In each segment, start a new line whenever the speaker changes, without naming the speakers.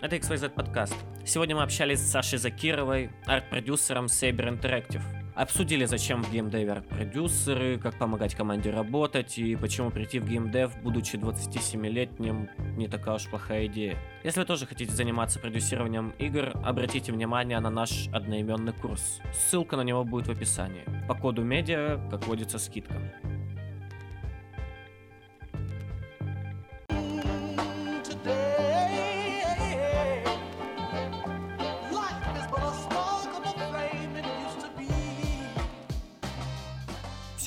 это XYZ подкаст. Сегодня мы общались с Сашей Закировой, арт-продюсером Saber Interactive. Обсудили, зачем в геймдеве арт-продюсеры, как помогать команде работать и почему прийти в геймдев, будучи 27-летним, не такая уж плохая идея. Если вы тоже хотите заниматься продюсированием игр, обратите внимание на наш одноименный курс. Ссылка на него будет в описании. По коду медиа, как водится, скидка.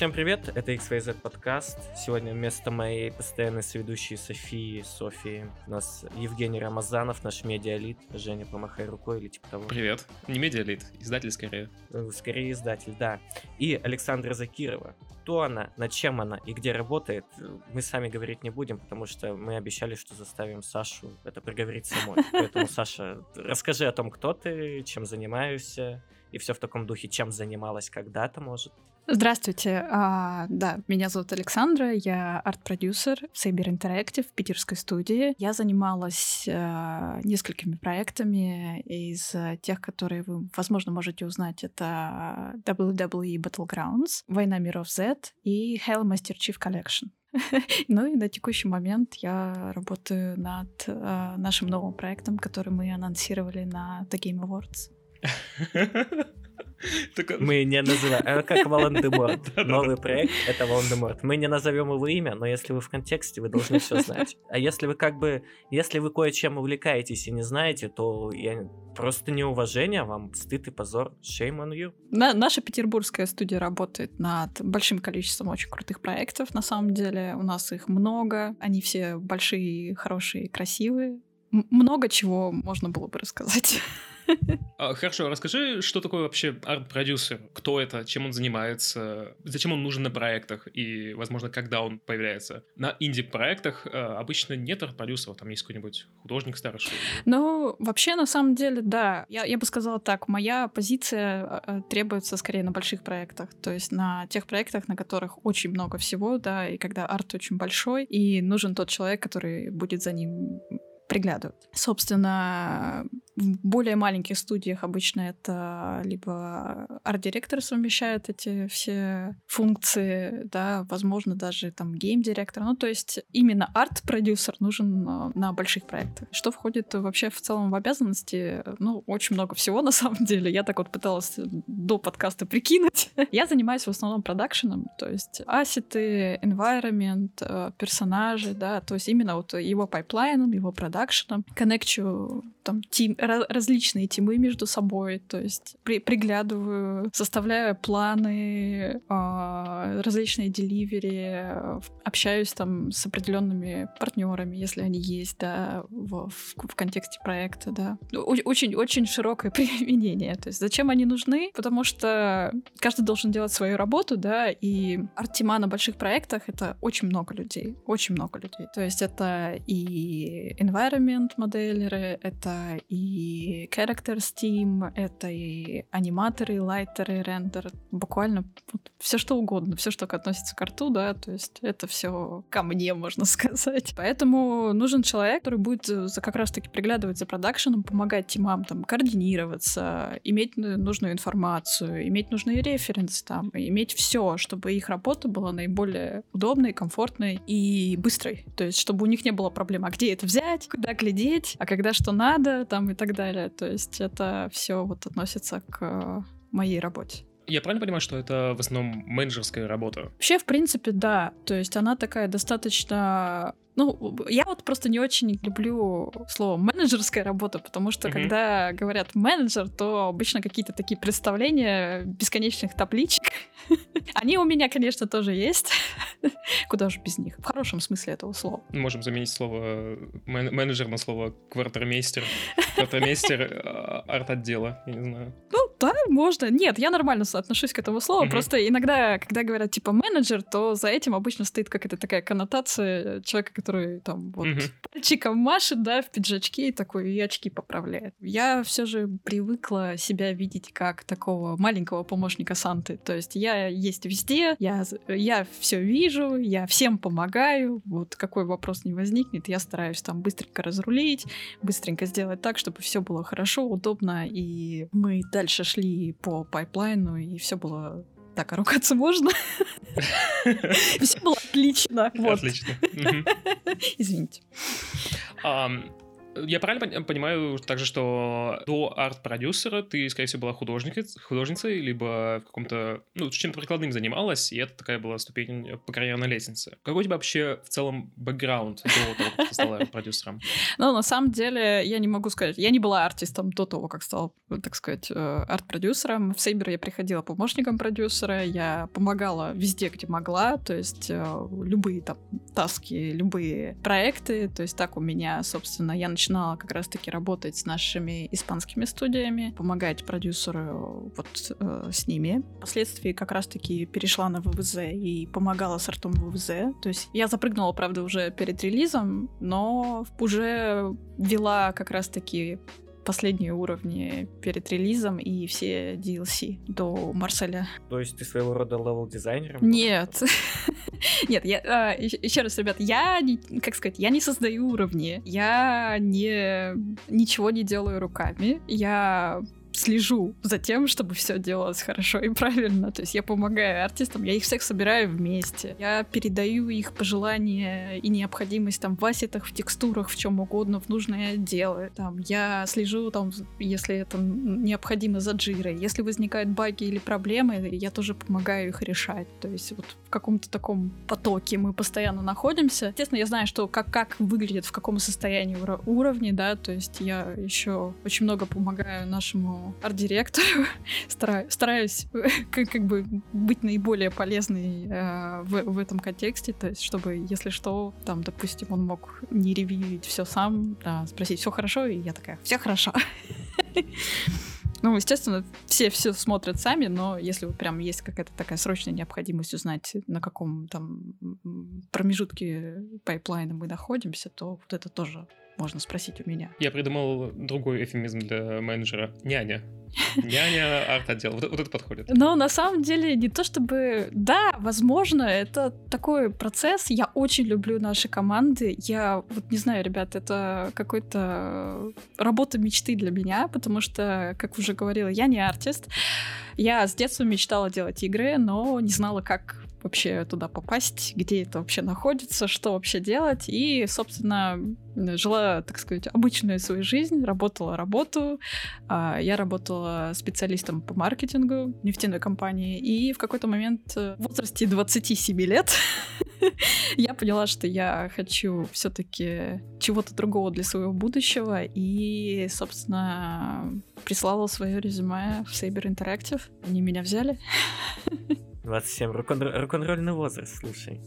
Всем привет, это XYZ подкаст. Сегодня вместо моей постоянной соведущей Софии, Софии, у нас Евгений Рамазанов, наш медиалит. Женя, помахай рукой или типа того.
Привет. Не медиалит, издатель скорее.
Э, скорее издатель, да. И Александра Закирова. Кто она, над чем она и где работает, мы сами говорить не будем, потому что мы обещали, что заставим Сашу это проговорить самой. Поэтому, Саша, расскажи о том, кто ты, чем занимаешься, и все в таком духе, чем занималась когда-то, может.
Здравствуйте, а, да, меня зовут Александра, я арт-продюсер в Cyber Interactive в питерской студии. Я занималась а, несколькими проектами из тех, которые вы, возможно, можете узнать. Это WWE Battlegrounds, Война миров Z и Halo Master Chief Collection. ну и на текущий момент я работаю над нашим новым проектом, который мы анонсировали на The Game Awards.
Мы не называем... Это как Волан-де-Морт. Новый проект — это Волан-де-Морт. Мы не назовем его имя, но если вы в контексте, вы должны все знать. А если вы как бы... Если вы кое-чем увлекаетесь и не знаете, то я... просто неуважение вам, стыд и позор. Shame on you.
На, наша петербургская студия работает над большим количеством очень крутых проектов, на самом деле. У нас их много. Они все большие, хорошие, красивые. М- много чего можно было бы рассказать.
А, хорошо, расскажи, что такое вообще арт-продюсер? Кто это? Чем он занимается? Зачем он нужен на проектах? И, возможно, когда он появляется? На инди-проектах а, обычно нет арт-продюсеров, там есть какой-нибудь художник старший.
Ну, вообще, на самом деле, да. Я, я бы сказала так, моя позиция а, требуется скорее на больших проектах. То есть на тех проектах, на которых очень много всего, да, и когда арт очень большой, и нужен тот человек, который будет за ним приглядывать. Собственно, в более маленьких студиях обычно это либо арт-директор совмещает эти все функции, да, возможно, даже там гейм-директор. Ну, то есть именно арт-продюсер нужен э, на больших проектах. Что входит вообще в целом в обязанности? Ну, очень много всего на самом деле. Я так вот пыталась до подкаста прикинуть. Я занимаюсь в основном продакшеном, то есть ассеты, environment, э, персонажи, да, то есть именно вот его пайплайном, его продакшеном, коннекчу там тим, различные тимы между собой, то есть при, приглядываю, составляю планы, э, различные delivery, общаюсь там с определенными партнерами, если они есть, да, в, в, в контексте проекта, да. Очень-очень широкое применение. То есть зачем они нужны? Потому что каждый должен делать свою работу, да, и арт-тима на больших проектах — это очень много людей, очень много людей. То есть это и environment моделеры, это и characters team, это и аниматоры, и лайтеры, рендер, буквально вот все что угодно, все, что относится к арту, да, то есть это все ко мне, можно сказать. Поэтому нужен человек, который будет за, как раз-таки приглядывать за продакшеном, помогать тимам там координироваться, иметь нужную информацию, иметь нужные референсы там, иметь все, чтобы их работа была наиболее удобной, комфортной и быстрой. То есть, чтобы у них не было проблем, а где это взять, куда глядеть, а когда что надо, там и так далее. То есть это все вот относится к моей работе.
Я правильно понимаю, что это в основном менеджерская работа?
Вообще, в принципе, да. То есть она такая достаточно ну, я вот просто не очень люблю слово менеджерская работа, потому что mm-hmm. когда говорят менеджер, то обычно какие-то такие представления бесконечных табличек. Они у меня, конечно, тоже есть. Куда же без них? В хорошем смысле этого слова.
Можем заменить слово менеджер на слово квартирмейстер. Квартирмейстер а, арт-отдела, я не знаю.
Ну, да, можно. Нет, я нормально отношусь к этому слову.
Мгм.
Просто иногда, когда говорят типа менеджер, то за этим обычно стоит какая-то такая коннотация человека, который там вот
Мгм.
пальчиком машет, да, в пиджачке и такой и очки поправляет. Я все же привыкла себя видеть как такого маленького помощника Санты. То есть я есть везде, я, я все вижу, я всем помогаю. Вот какой вопрос не возникнет, я стараюсь там быстренько разрулить, быстренько сделать так, чтобы все было хорошо, удобно, и мы дальше шли по пайплайну, и все было так, а ругаться можно? Все было отлично.
Отлично.
Извините.
Я правильно пони- понимаю также, что до арт-продюсера ты, скорее всего, была художницей, художницей, либо в каком-то, ну, чем-то прикладным занималась, и это такая была ступень по карьерной лестнице. Какой у тебя вообще в целом бэкграунд до того, как ты стала арт-продюсером?
Но на самом деле я не могу сказать, я не была артистом до того, как стала, так сказать, э, арт-продюсером. В Сейбер я приходила помощником продюсера, я помогала везде, где могла, то есть э, любые там таски, любые проекты, то есть так у меня, собственно, я начинала как раз-таки работать с нашими испанскими студиями, помогать продюсеру вот э, с ними. Впоследствии как раз-таки перешла на ВВЗ и помогала с артом ВВЗ, то есть я запрыгнула, правда, уже перед релизом, но уже вела как раз-таки последние уровни перед релизом и все DLC до Марселя.
То есть ты своего рода левел-дизайнером?
Нет. Нет, я а, еще еще раз, ребят, я не, как сказать, я не создаю уровни, я не ничего не делаю руками, я слежу за тем, чтобы все делалось хорошо и правильно. То есть я помогаю артистам, я их всех собираю вместе. Я передаю их пожелания и необходимость там в ассетах, в текстурах, в чем угодно, в нужные отделы. Там, я слежу, там, если это необходимо за джирой. Если возникают баги или проблемы, я тоже помогаю их решать. То есть вот в каком-то таком потоке мы постоянно находимся. Естественно, я знаю, что как, как выглядит, в каком состоянии уро- уровне, да, то есть я еще очень много помогаю нашему арт-директору, стараюсь, стараюсь как, как бы быть наиболее полезной э, в, в этом контексте, то есть чтобы, если что, там, допустим, он мог не ревьюить все сам, да, спросить, все хорошо, и я такая, все хорошо. Ну, естественно, все все смотрят сами, но если вот прям есть какая-то такая срочная необходимость узнать, на каком там промежутке пайплайна мы находимся, то вот это тоже можно спросить у меня.
Я придумал другой эвфемизм для менеджера. Няня. Няня арт-отдел. Вот, вот это подходит.
Но на самом деле не то чтобы... Да, возможно, это такой процесс. Я очень люблю наши команды. Я вот не знаю, ребят, это какой-то работа мечты для меня, потому что, как уже говорила, я не артист. Я с детства мечтала делать игры, но не знала, как вообще туда попасть, где это вообще находится, что вообще делать. И, собственно, жила, так сказать, обычную свою жизнь, работала работу. А, Я работала специалистом по маркетингу нефтяной компании. И в какой-то момент э, в возрасте 27 лет я поняла, что я хочу все-таки чего-то другого для своего будущего. И, собственно, прислала свое резюме в Saber Interactive. Они меня взяли.
27. Рок-н- Рок-н-ролльный возраст, слушай.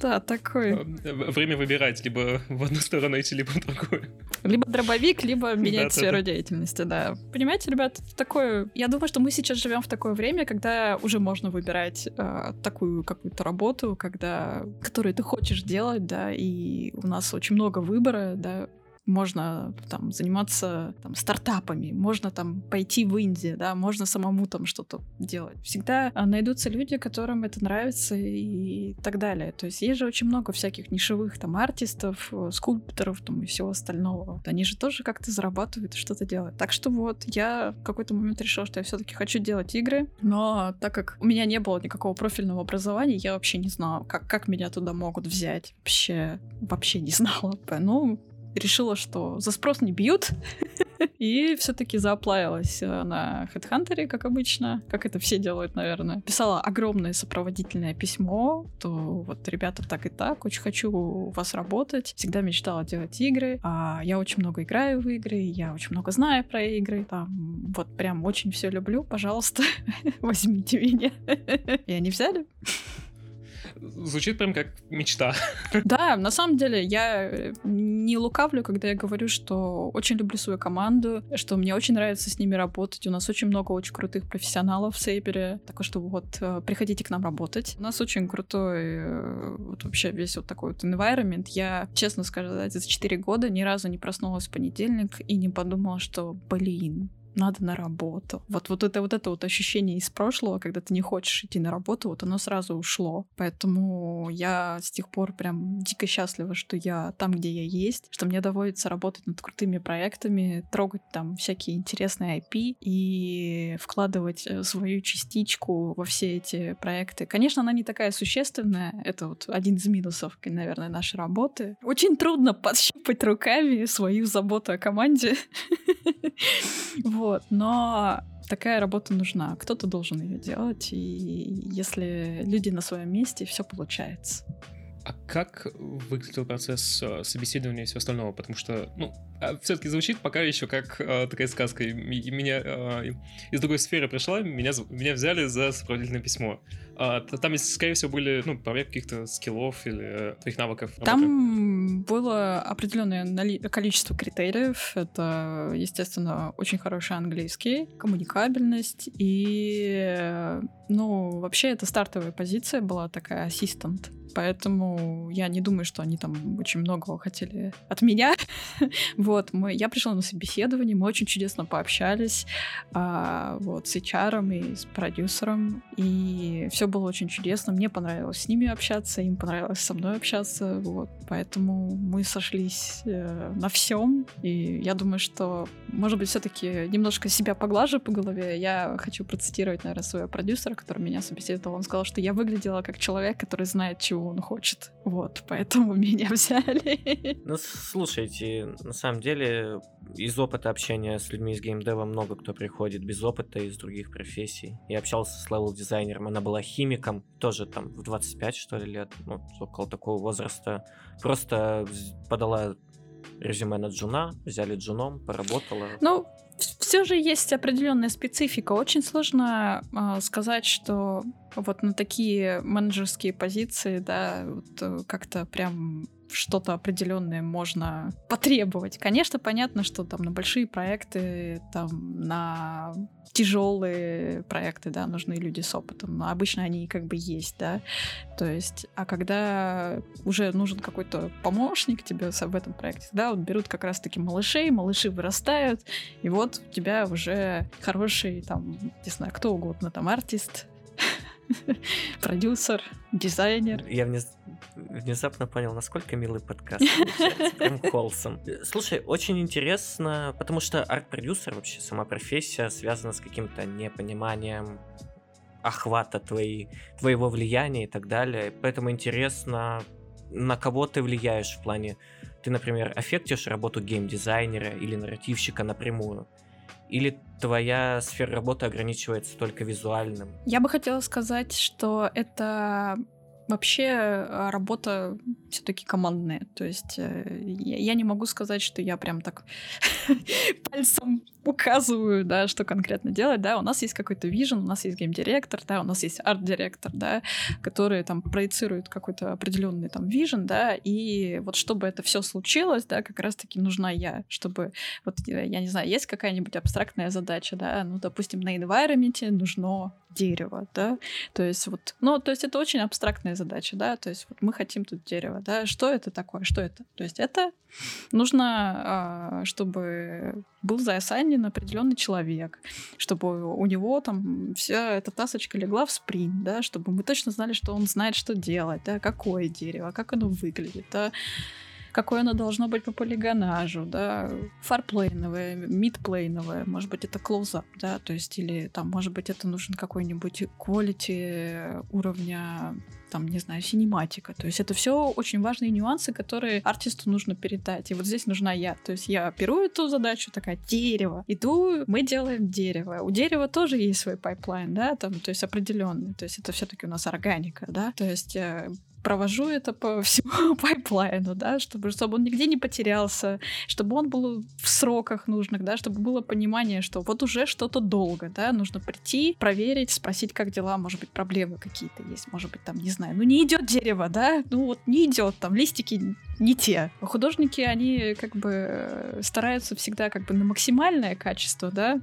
Да, такой.
Э, Время выбирать, либо в одну сторону идти, либо в другую.
Либо дробовик, либо менять
Да-да-да.
сферу деятельности, да. Понимаете, ребят, такое... Я думаю, что мы сейчас живем в такое время, когда уже можно выбирать э, такую какую-то работу, когда... которую ты хочешь делать, да, и у нас очень много выбора, да, можно там заниматься там, стартапами, можно там пойти в Индию, да, можно самому там что-то делать. Всегда а, найдутся люди, которым это нравится и так далее. То есть есть же очень много всяких нишевых там артистов, э, скульпторов там и всего остального. Они же тоже как-то зарабатывают и что-то делают. Так что вот я в какой-то момент решила, что я все-таки хочу делать игры, но так как у меня не было никакого профильного образования, я вообще не знала, как, как меня туда могут взять. Вообще, вообще не знала. Ну, решила, что за спрос не бьют, и все-таки зааплавилась э, на HeadHunter, как обычно, как это все делают, наверное. Писала огромное сопроводительное письмо, то вот, ребята, так и так, очень хочу у вас работать, всегда мечтала делать игры, а я очень много играю в игры, я очень много знаю про игры, там, вот прям очень все люблю, пожалуйста, возьмите меня. И они взяли.
Звучит прям как мечта.
Да, на самом деле я э, не лукавлю, когда я говорю, что очень люблю свою команду, что мне очень нравится с ними работать. У нас очень много очень крутых профессионалов в Сейбере. Так что вот э, приходите к нам работать. У нас очень крутой э, вот вообще весь вот такой вот environment. Я, честно сказать, за 4 года ни разу не проснулась в понедельник и не подумала, что, блин, надо на работу. Вот, вот это вот это вот ощущение из прошлого, когда ты не хочешь идти на работу, вот оно сразу ушло. Поэтому я с тех пор прям дико счастлива, что я там, где я есть, что мне доводится работать над крутыми проектами, трогать там всякие интересные IP и вкладывать э, свою частичку во все эти проекты. Конечно, она не такая существенная. Это вот один из минусов, наверное, нашей работы. Очень трудно подщипать руками свою заботу о команде. Вот, но такая работа нужна. Кто-то должен ее делать, и если люди на своем месте, все получается.
А как выглядел процесс э, собеседования и всего остального? Потому что, ну, а, все-таки звучит пока еще как э, такая сказка. Меня э, из другой сферы пришла, меня, меня взяли за сопроводительное письмо. А, там, скорее всего, были ну, проверки каких-то скиллов или твоих навыков.
Там работы. было определенное количество критериев. Это, естественно, очень хороший английский, коммуникабельность и, ну, вообще это стартовая позиция была такая, ассистент. Поэтому я не думаю, что они там очень многого хотели от меня. Вот, мы, я пришла на собеседование, мы очень чудесно пообщались а, вот, с HR и с продюсером, и все было очень чудесно. Мне понравилось с ними общаться, им понравилось со мной общаться, вот, поэтому мы сошлись э, на всем, и я думаю, что, может быть, все-таки немножко себя поглажу по голове. Я хочу процитировать, наверное, своего продюсера, который меня собеседовал. Он сказал, что я выглядела как человек, который знает, чего он хочет. Вот, поэтому меня взяли.
Ну, слушайте, на самом деле из опыта общения с людьми из геймдева много кто приходит без опыта из других профессий. Я общался с левел-дизайнером, она была химиком, тоже там в 25 что ли лет, ну, около такого возраста. Просто подала резюме на джуна, взяли джуном, поработала.
Ну, все же есть определенная специфика. Очень сложно э, сказать, что вот на такие менеджерские позиции, да, вот, э, как-то прям что-то определенное можно потребовать. Конечно, понятно, что там на большие проекты, там на тяжелые проекты, да, нужны люди с опытом. Но обычно они как бы есть, да. То есть, а когда уже нужен какой-то помощник тебе в этом проекте, да, вот берут как раз-таки малышей, малыши вырастают, и вот у тебя уже хороший, там, не знаю, кто угодно, там, артист, продюсер, дизайнер.
Я вниз... внезапно понял, насколько милый подкаст. Прям холсом. Слушай, очень интересно, потому что арт-продюсер, вообще сама профессия, связана с каким-то непониманием охвата твоей, твоего влияния и так далее. Поэтому интересно, на кого ты влияешь в плане... Ты, например, аффектишь работу геймдизайнера или нарративщика напрямую. Или твоя сфера работы ограничивается только визуальным?
Я бы хотела сказать, что это вообще э, работа все-таки командная. То есть э, я не могу сказать, что я прям так пальцем указываю, да, что конкретно делать, да, у нас есть какой-то вижен, у нас есть гейм-директор, да, у нас есть арт-директор, да, которые там проецируют какой-то определенный там вижен, да, и вот чтобы это все случилось, да, как раз-таки нужна я, чтобы, вот, я не знаю, есть какая-нибудь абстрактная задача, да, ну, допустим, на environment нужно дерево, да, то есть вот, ну, то есть это очень абстрактная задача, да, то есть вот мы хотим тут дерево, да, что это такое, что это? То есть это нужно, а, чтобы был заассайнен определенный человек, чтобы у него там вся эта тасочка легла в спринт, да, чтобы мы точно знали, что он знает, что делать, да, какое дерево, как оно выглядит, да, какое оно должно быть по полигонажу, да, фарплейновое, мидплейновое, может быть, это close-up, да, то есть, или там, может быть, это нужен какой-нибудь quality уровня там, не знаю, синематика. То есть это все очень важные нюансы, которые артисту нужно передать. И вот здесь нужна я. То есть я беру эту задачу, такая, дерево. Иду, мы делаем дерево. У дерева тоже есть свой пайплайн, да, там, то есть определенный. То есть это все-таки у нас органика, да. То есть э, провожу это по всему пайплайну, да, чтобы, чтобы он нигде не потерялся, чтобы он был в сроках нужных, да, чтобы было понимание, что вот уже что-то долго, да, нужно прийти, проверить, спросить, как дела, может быть, проблемы какие-то есть, может быть, там, не знаю, ну не идет дерево, да, ну вот не идет, там листики не те. Художники, они как бы стараются всегда как бы на максимальное качество, да,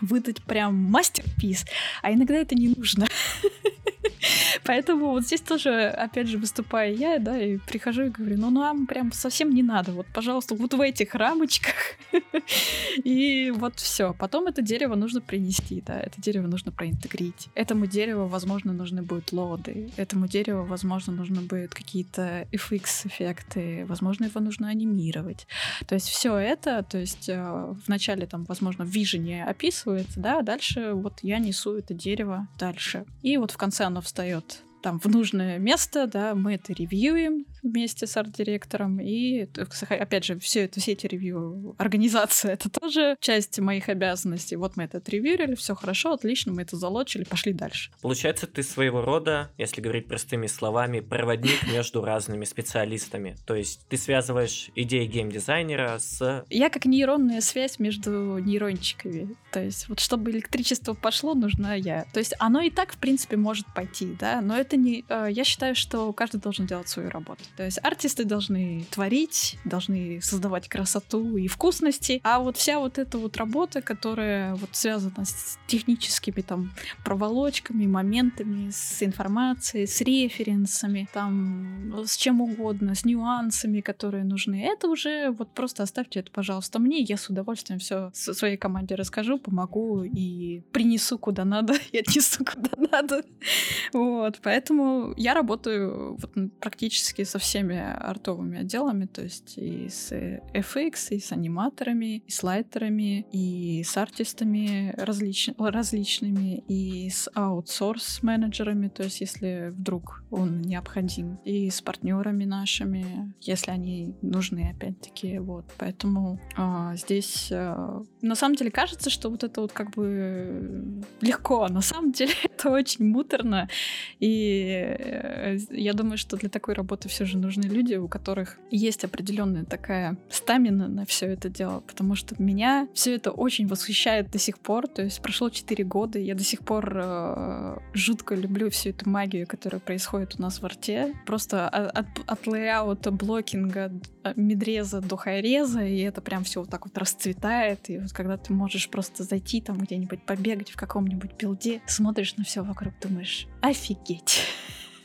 выдать прям мастерпис, а иногда это не нужно. Поэтому вот здесь тоже, опять же, выступаю я, да, и прихожу и говорю, ну нам прям совсем не надо, вот, пожалуйста, вот в этих рамочках. И вот все. Потом это дерево нужно принести, да, это дерево нужно проинтегрить. Этому дереву, возможно, нужны будут лоды, этому дереву, возможно, нужно будет какие-то FX-эффекты, возможно, его нужно анимировать. То есть все это, то есть э, вначале там, возможно, в вижене описывается, да, а дальше вот я несу это дерево дальше. И вот в конце оно встает там в нужное место, да, мы это ревьюем, вместе с арт-директором. И, опять же, все это, все эти ревью, организация, это тоже часть моих обязанностей. Вот мы это отревьюрили, все хорошо, отлично, мы это залочили, пошли дальше.
Получается, ты своего рода, если говорить простыми словами, проводник между разными специалистами. То есть ты связываешь идеи геймдизайнера с...
Я как нейронная связь между нейрончиками. То есть вот чтобы электричество пошло, нужна я. То есть оно и так, в принципе, может пойти, да, но это не... Э, я считаю, что каждый должен делать свою работу. То есть артисты должны творить, должны создавать красоту и вкусности, а вот вся вот эта вот работа, которая вот связана с техническими там проволочками, моментами, с информацией, с референсами, там, с чем угодно, с нюансами, которые нужны, это уже вот просто оставьте это, пожалуйста, мне, я с удовольствием все своей команде расскажу, помогу и принесу куда надо, и отнесу куда надо. Вот, поэтому я работаю вот практически со всеми артовыми отделами, то есть и с FX, и с аниматорами, и с лайтерами, и с артистами различ... различными, и с аутсорс-менеджерами, то есть если вдруг он необходим, и с партнерами нашими, если они нужны, опять-таки, вот. Поэтому а, здесь а, на самом деле кажется, что вот это вот как бы легко, а на самом деле это очень муторно, и э, я думаю, что для такой работы все же нужны люди, у которых есть определенная такая стамина на все это дело, потому что меня все это очень восхищает до сих пор. То есть прошло 4 года, я до сих пор э, жутко люблю всю эту магию, которая происходит у нас в арте. Просто от, от, лейаута, блокинга, медреза до хайреза, и это прям все вот так вот расцветает. И вот когда ты можешь просто зайти там где-нибудь побегать в каком-нибудь билде, смотришь на все вокруг, думаешь, офигеть.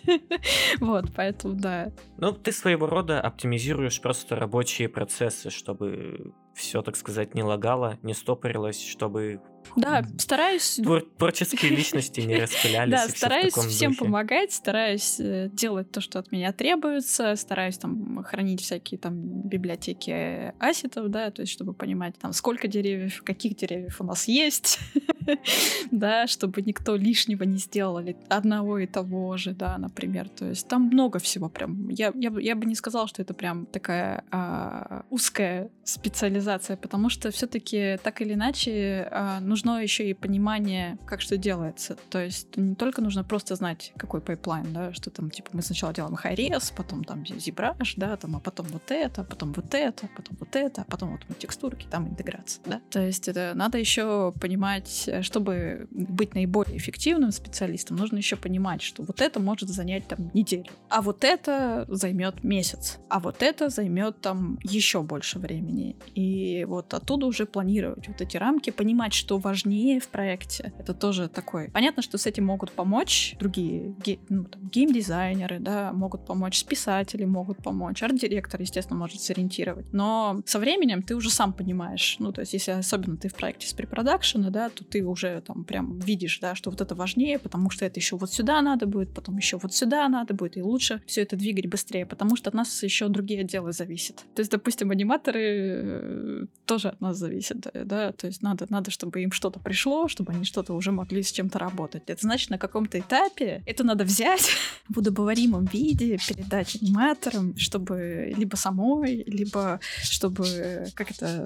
Вот, поэтому да.
Ну, ты своего рода оптимизируешь просто рабочие процессы, чтобы все, так сказать, не лагало, не стопорилось, чтобы
да, стараюсь...
Твор- творческие личности не распылялись.
Да, стараюсь всем помогать, стараюсь э, делать то, что от меня требуется, стараюсь там хранить всякие там библиотеки ассетов, да, то есть чтобы понимать там сколько деревьев, каких деревьев у нас есть, да, чтобы никто лишнего не сделал одного и того же, да, например. То есть там много всего прям. Я, я, я бы не сказала, что это прям такая а, узкая специализация, потому что все-таки так или иначе а, нужно еще и понимание, как что делается. То есть не только нужно просто знать, какой пайплайн, да, что там, типа, мы сначала делаем high-res, потом там ZBrush, да, там, а потом вот это, потом вот это, потом вот это, а потом вот мы текстурки, там интеграция, да. То есть это надо еще понимать, чтобы быть наиболее эффективным специалистом, нужно еще понимать, что вот это может занять там неделю, а вот это займет месяц, а вот это займет там еще больше времени. И вот оттуда уже планировать вот эти рамки, понимать, что важнее в проекте. Это тоже такой. Понятно, что с этим могут помочь другие ге... ну, там, геймдизайнеры, да, могут помочь, писатели могут помочь, арт-директор, естественно, может сориентировать. Но со временем ты уже сам понимаешь, ну, то есть, если особенно ты в проекте с препродакшена, да, то ты уже там прям видишь, да, что вот это важнее, потому что это еще вот сюда надо будет, потом еще вот сюда надо будет, и лучше все это двигать быстрее, потому что от нас еще другие отделы зависят. То есть, допустим, аниматоры э, тоже от нас зависят, да, то есть надо, надо, чтобы им что-то пришло, чтобы они что-то уже могли с чем-то работать. Это значит, на каком-то этапе это надо взять в удобоваримом виде, передать аниматорам, чтобы либо самой, либо чтобы как это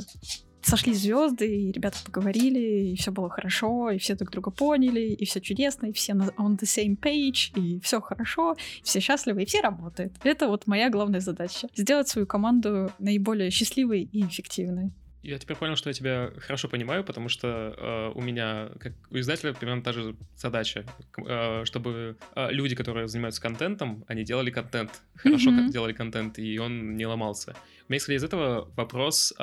сошлись звезды, и ребята поговорили, и все было хорошо, и все друг друга поняли, и все чудесно, и все на on the same page, и все хорошо, и все счастливы, и все работают. Это вот моя главная задача. Сделать свою команду наиболее счастливой и эффективной.
Я теперь понял, что я тебя хорошо понимаю, потому что э, у меня, как у издателя, примерно та же задача, э, чтобы э, люди, которые занимаются контентом, они делали контент, хорошо mm-hmm. как делали контент, и он не ломался. Меня, исходя из этого, вопрос,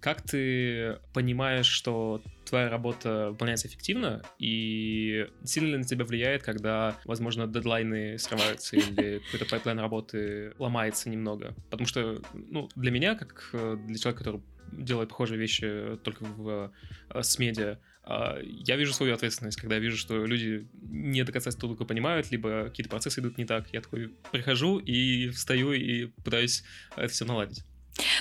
как ты понимаешь, что твоя работа выполняется эффективно, и сильно ли на тебя влияет, когда, возможно, дедлайны срываются или какой-то пайплайн работы ломается немного? Потому что, ну, для меня, как э, для человека, который делает похожие вещи только в, э, с медиа, а, я вижу свою ответственность, когда я вижу, что люди не до конца только понимают, либо какие-то процессы идут не так. Я такой прихожу и встаю и пытаюсь это все наладить.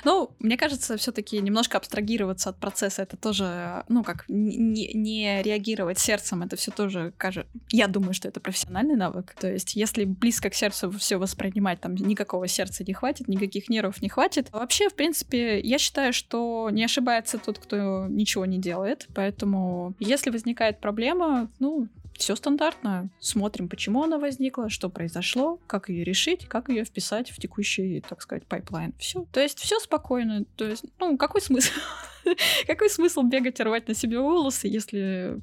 Ну, мне кажется, все-таки немножко абстрагироваться от процесса, это тоже, ну, как не, не реагировать сердцем, это все тоже, кажется, я думаю, что это профессиональный навык. То есть, если близко к сердцу все воспринимать, там никакого сердца не хватит, никаких нервов не хватит. Вообще, в принципе, я считаю, что не ошибается тот, кто ничего не делает, поэтому если возникает проблема, ну, все стандартно. Смотрим, почему она возникла, что произошло, как ее решить, как ее вписать в текущий, так сказать, пайплайн. Все. То есть все спокойно. То есть, ну, какой смысл? какой смысл бегать и рвать на себе волосы, если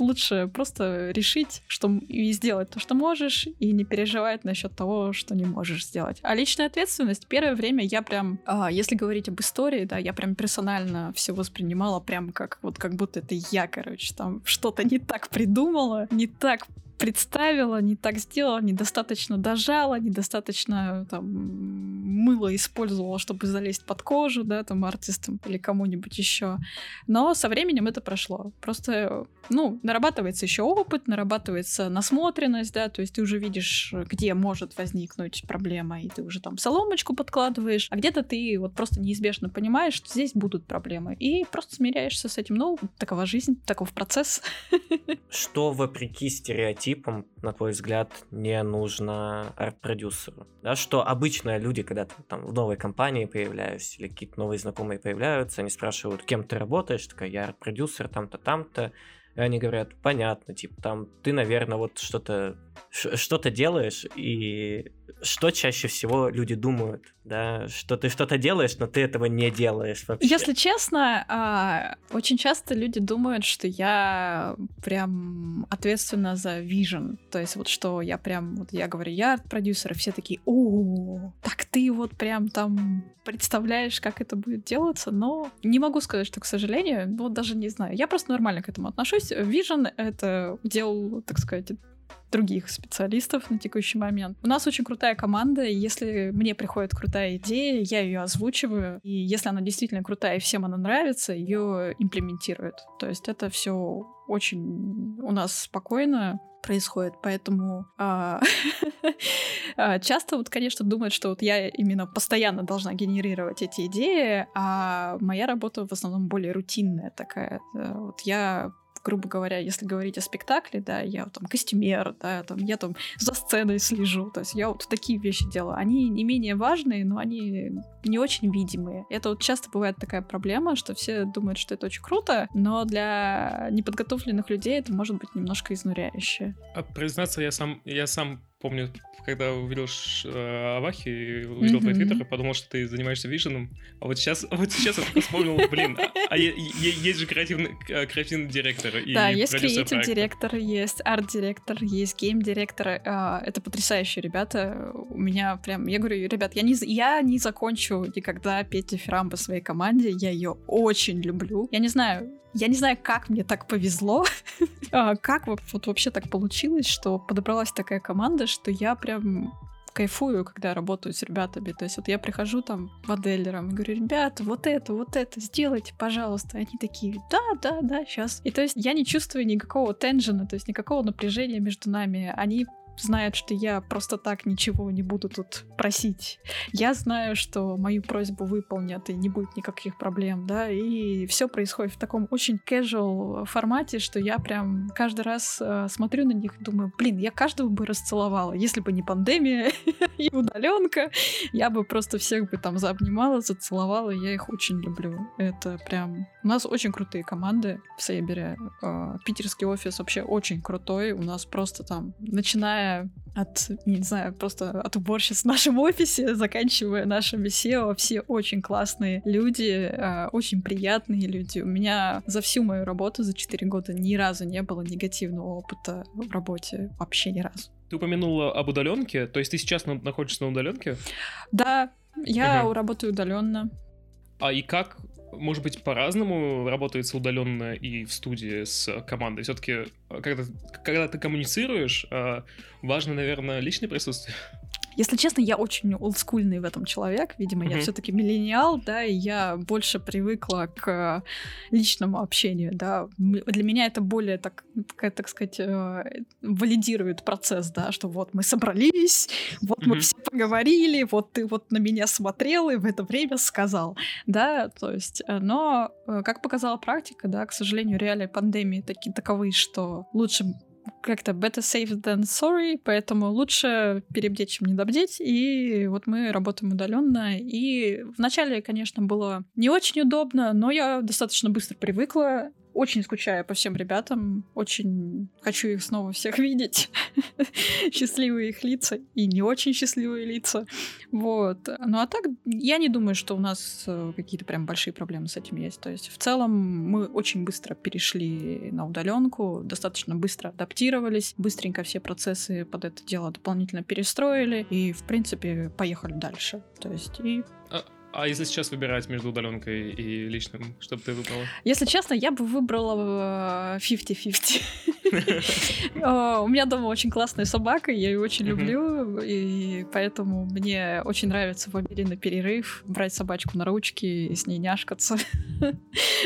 лучше просто решить, что и сделать то, что можешь, и не переживать насчет того, что не можешь сделать. А личная ответственность, первое время я прям, а, если говорить об истории, да, я прям персонально все воспринимала прям как вот как будто это я, короче, там что-то не так придумала, не так представила, не так сделала, недостаточно дожала, недостаточно там мыло использовала, чтобы залезть под кожу, да, там артистам или кому-нибудь еще. Но со временем это прошло. Просто, ну, нарабатывается еще опыт, нарабатывается насмотренность, да, то есть ты уже видишь, где может возникнуть проблема, и ты уже там соломочку подкладываешь, а где-то ты вот просто неизбежно понимаешь, что здесь будут проблемы, и просто смиряешься с этим. Ну, такова жизнь, таков процесс.
Что вопреки стереотипам типам, на твой взгляд, не нужно арт-продюсеру? Да, что обычно люди, когда ты там в новой компании появляешься или какие-то новые знакомые появляются, они спрашивают, кем ты работаешь, такая, я арт-продюсер, там-то, там-то, и они говорят, понятно, типа, там, ты, наверное, вот что-то что-то делаешь, и что чаще всего люди думают, да, что ты что-то делаешь, но ты этого не делаешь вообще.
Если честно, а, очень часто люди думают, что я прям ответственна за вижен, то есть вот что я прям, вот я говорю, я арт-продюсер, и все такие, о, так ты вот прям там представляешь, как это будет делаться, но не могу сказать, что, к сожалению, ну, даже не знаю, я просто нормально к этому отношусь. Vision — это делал, так сказать, других специалистов на текущий момент. У нас очень крутая команда, и если мне приходит крутая идея, я ее озвучиваю, и если она действительно крутая и всем она нравится, ее имплементируют. То есть это все очень у нас спокойно происходит, поэтому а, а, часто вот, конечно, думают, что вот я именно постоянно должна генерировать эти идеи, а моя работа в основном более рутинная такая. Вот я грубо говоря, если говорить о спектакле, да, я там костюмер, да, там, я там за сценой слежу, то есть я вот такие вещи делаю. Они не менее важные, но они не очень видимые. Это вот часто бывает такая проблема, что все думают, что это очень круто, но для неподготовленных людей это может быть немножко изнуряюще.
А, признаться, я сам, я сам помню, когда увидел э, Авахи увидел mm-hmm. твой твиттер, и подумал, что ты занимаешься виженом. А вот сейчас, вот сейчас я только вспомнил, блин, а, а есть же креативный, э, креативный директор
Да, есть креатив директор, есть арт-директор, есть гейм-директор. Э, это потрясающие ребята. У меня прям, я говорю, ребят, я не, я не закончу никогда петь эфирам по своей команде, я ее очень люблю. Я не знаю, я не знаю, как мне так повезло, а, как вот вообще так получилось, что подобралась такая команда, что я прям кайфую, когда работаю с ребятами. То есть вот я прихожу там моделлерам и говорю, ребята, вот это, вот это, сделайте, пожалуйста. Они такие, да, да, да, сейчас. И то есть я не чувствую никакого тенжена, то есть никакого напряжения между нами. Они знают, что я просто так ничего не буду тут просить. Я знаю, что мою просьбу выполнят и не будет никаких проблем, да, и все происходит в таком очень casual формате, что я прям каждый раз э, смотрю на них и думаю, блин, я каждого бы расцеловала, если бы не пандемия, и удаленка, я бы просто всех бы там заобнимала, зацеловала, я их очень люблю. Это прям... У нас очень крутые команды в Сейбере. А, питерский офис вообще очень крутой. У нас просто там, начиная от, не знаю, просто от уборщиц в нашем офисе, заканчивая нашими SEO, все очень классные люди, а, очень приятные люди. У меня за всю мою работу за 4 года ни разу не было негативного опыта в работе. Вообще ни разу.
Ты упомянула об удаленке, то есть ты сейчас находишься на удаленке?
Да, я угу. работаю удаленно.
А и как, может быть, по-разному работается удаленно и в студии с командой? Все-таки, когда, когда ты коммуницируешь, а, важно, наверное, личное присутствие.
Если честно, я очень олдскульный в этом человек. Видимо, mm-hmm. я все-таки миллениал, да, и я больше привыкла к личному общению, да. Для меня это более, так, так, так сказать, э, валидирует процесс, да, что вот мы собрались, вот mm-hmm. мы все поговорили, вот ты вот на меня смотрел и в это время сказал, да, то есть, э, но, э, как показала практика, да, к сожалению, реалии пандемии такие таковы, что лучше как-то better safe than sorry, поэтому лучше перебдеть, чем недобдеть. И вот мы работаем удаленно. И вначале, конечно, было не очень удобно, но я достаточно быстро привыкла. Очень скучаю по всем ребятам, очень хочу их снова всех видеть. счастливые их лица и не очень счастливые лица. Вот. Ну а так, я не думаю, что у нас э, какие-то прям большие проблемы с этим есть. То есть в целом мы очень быстро перешли на удаленку, достаточно быстро адаптировались, быстренько все процессы под это дело дополнительно перестроили и, в принципе, поехали дальше. То есть и
а, а если сейчас выбирать между удаленкой и личным, что бы ты выбрала?
Если честно, я бы выбрала 50-50. У меня дома очень классная собака, я ее очень люблю, и поэтому мне очень нравится в на перерыв брать собачку на ручки и с ней няшкаться.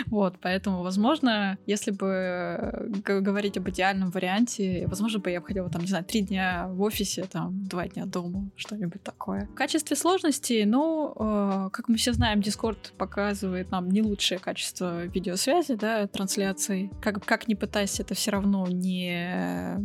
Вот, поэтому, возможно, если бы говорить об идеальном варианте, возможно, бы я бы хотела, там, не знаю, три дня в офисе, там, два дня дома, что-нибудь такое. В качестве сложности, ну, э, как мы все знаем, Discord показывает нам не лучшее качество видеосвязи, да, трансляции. Как, как ни пытайся, это все равно не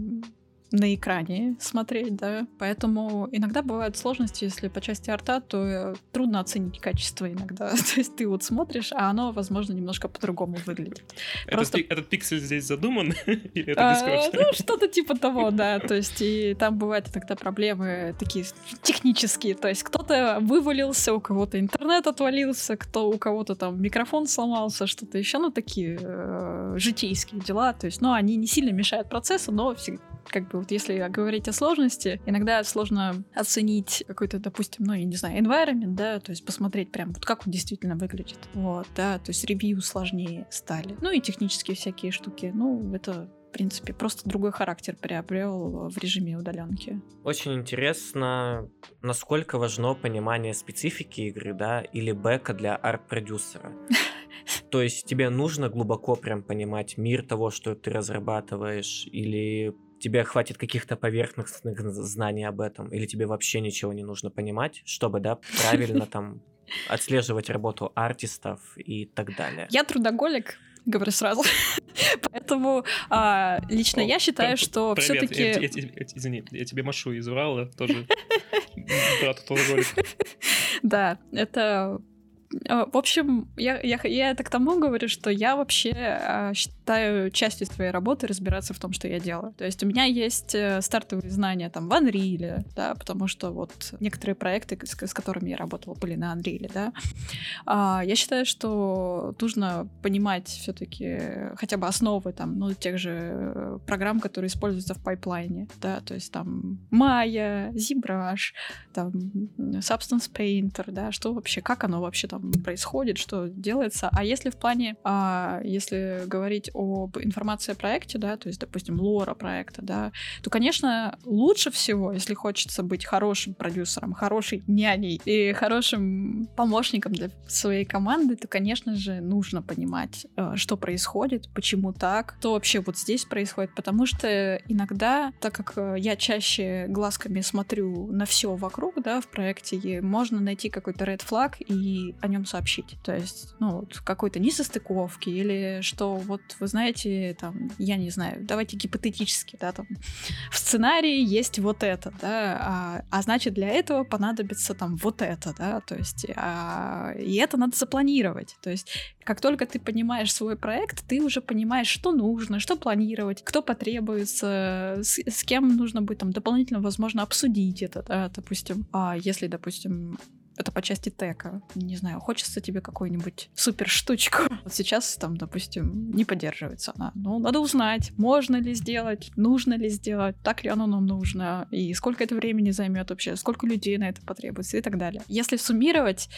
на экране смотреть, да. Поэтому иногда бывают сложности, если по части арта, то э, трудно оценить качество иногда. то есть ты вот смотришь, а оно, возможно, немножко по-другому выглядит.
Просто... Этот, этот пиксель здесь задуман? Или это а,
Ну, что-то типа того, да. То есть и там бывают иногда проблемы такие технические. То есть кто-то вывалился, у кого-то интернет отвалился, кто у кого-то там микрофон сломался, что-то еще. Ну, такие э, житейские дела. То есть, ну, они не сильно мешают процессу, но всегда как бы вот если говорить о сложности, иногда сложно оценить какой-то, допустим, ну, я не знаю, environment, да, то есть посмотреть прям, вот как он действительно выглядит. Вот, да, то есть ревью сложнее стали. Ну и технические всякие штуки. Ну, это в принципе, просто другой характер приобрел в режиме удаленки.
Очень интересно, насколько важно понимание специфики игры, да, или бэка для арт-продюсера. То есть тебе нужно глубоко прям понимать мир того, что ты разрабатываешь, или тебе хватит каких-то поверхностных знаний об этом, или тебе вообще ничего не нужно понимать, чтобы, да, правильно там отслеживать работу артистов и так далее.
Я трудоголик, говорю сразу. Поэтому а, лично я считаю, что все-таки...
Извини, я тебе машу из Урала, тоже брат трудоголик.
Да, это а, в общем, я, я, я это к тому говорю, что я вообще э, считаю частью своей работы разбираться в том, что я делаю. То есть у меня есть э, стартовые знания там в Unreal, да, потому что вот некоторые проекты, с, с которыми я работала, были на Unreal, да. А, я считаю, что нужно понимать все-таки хотя бы основы там, ну, тех же программ, которые используются в пайплайне, да, то есть там Maya, ZBrush, там Substance Painter, да, что вообще, как оно вообще там происходит, что делается. А если в плане, а, если говорить об информации о проекте, да, то есть, допустим, лора проекта, да, то, конечно, лучше всего, если хочется быть хорошим продюсером, хорошей няней и хорошим помощником для своей команды, то, конечно же, нужно понимать, э, что происходит, почему так, что вообще вот здесь происходит, потому что иногда, так как э, я чаще глазками смотрю на все вокруг, да, в проекте, можно найти какой-то red flag и о нем сообщить. То есть, ну, вот какой-то несостыковки или что вот вы знаете, там, я не знаю, давайте гипотетически, да, там, в сценарии есть вот это, да, а, а значит, для этого понадобится там вот это, да, то есть, а, и это надо запланировать, то есть, как только ты понимаешь свой проект, ты уже понимаешь, что нужно, что планировать, кто потребуется, с, с кем нужно будет там дополнительно, возможно, обсудить это, да, допустим, а если, допустим, это по части тека. Не знаю, хочется тебе какую-нибудь супер штучку. Вот сейчас там, допустим, не поддерживается она. Ну, надо узнать, можно ли сделать, нужно ли сделать, так ли оно нам нужно, и сколько это времени займет вообще, сколько людей на это потребуется и так далее. Если суммировать,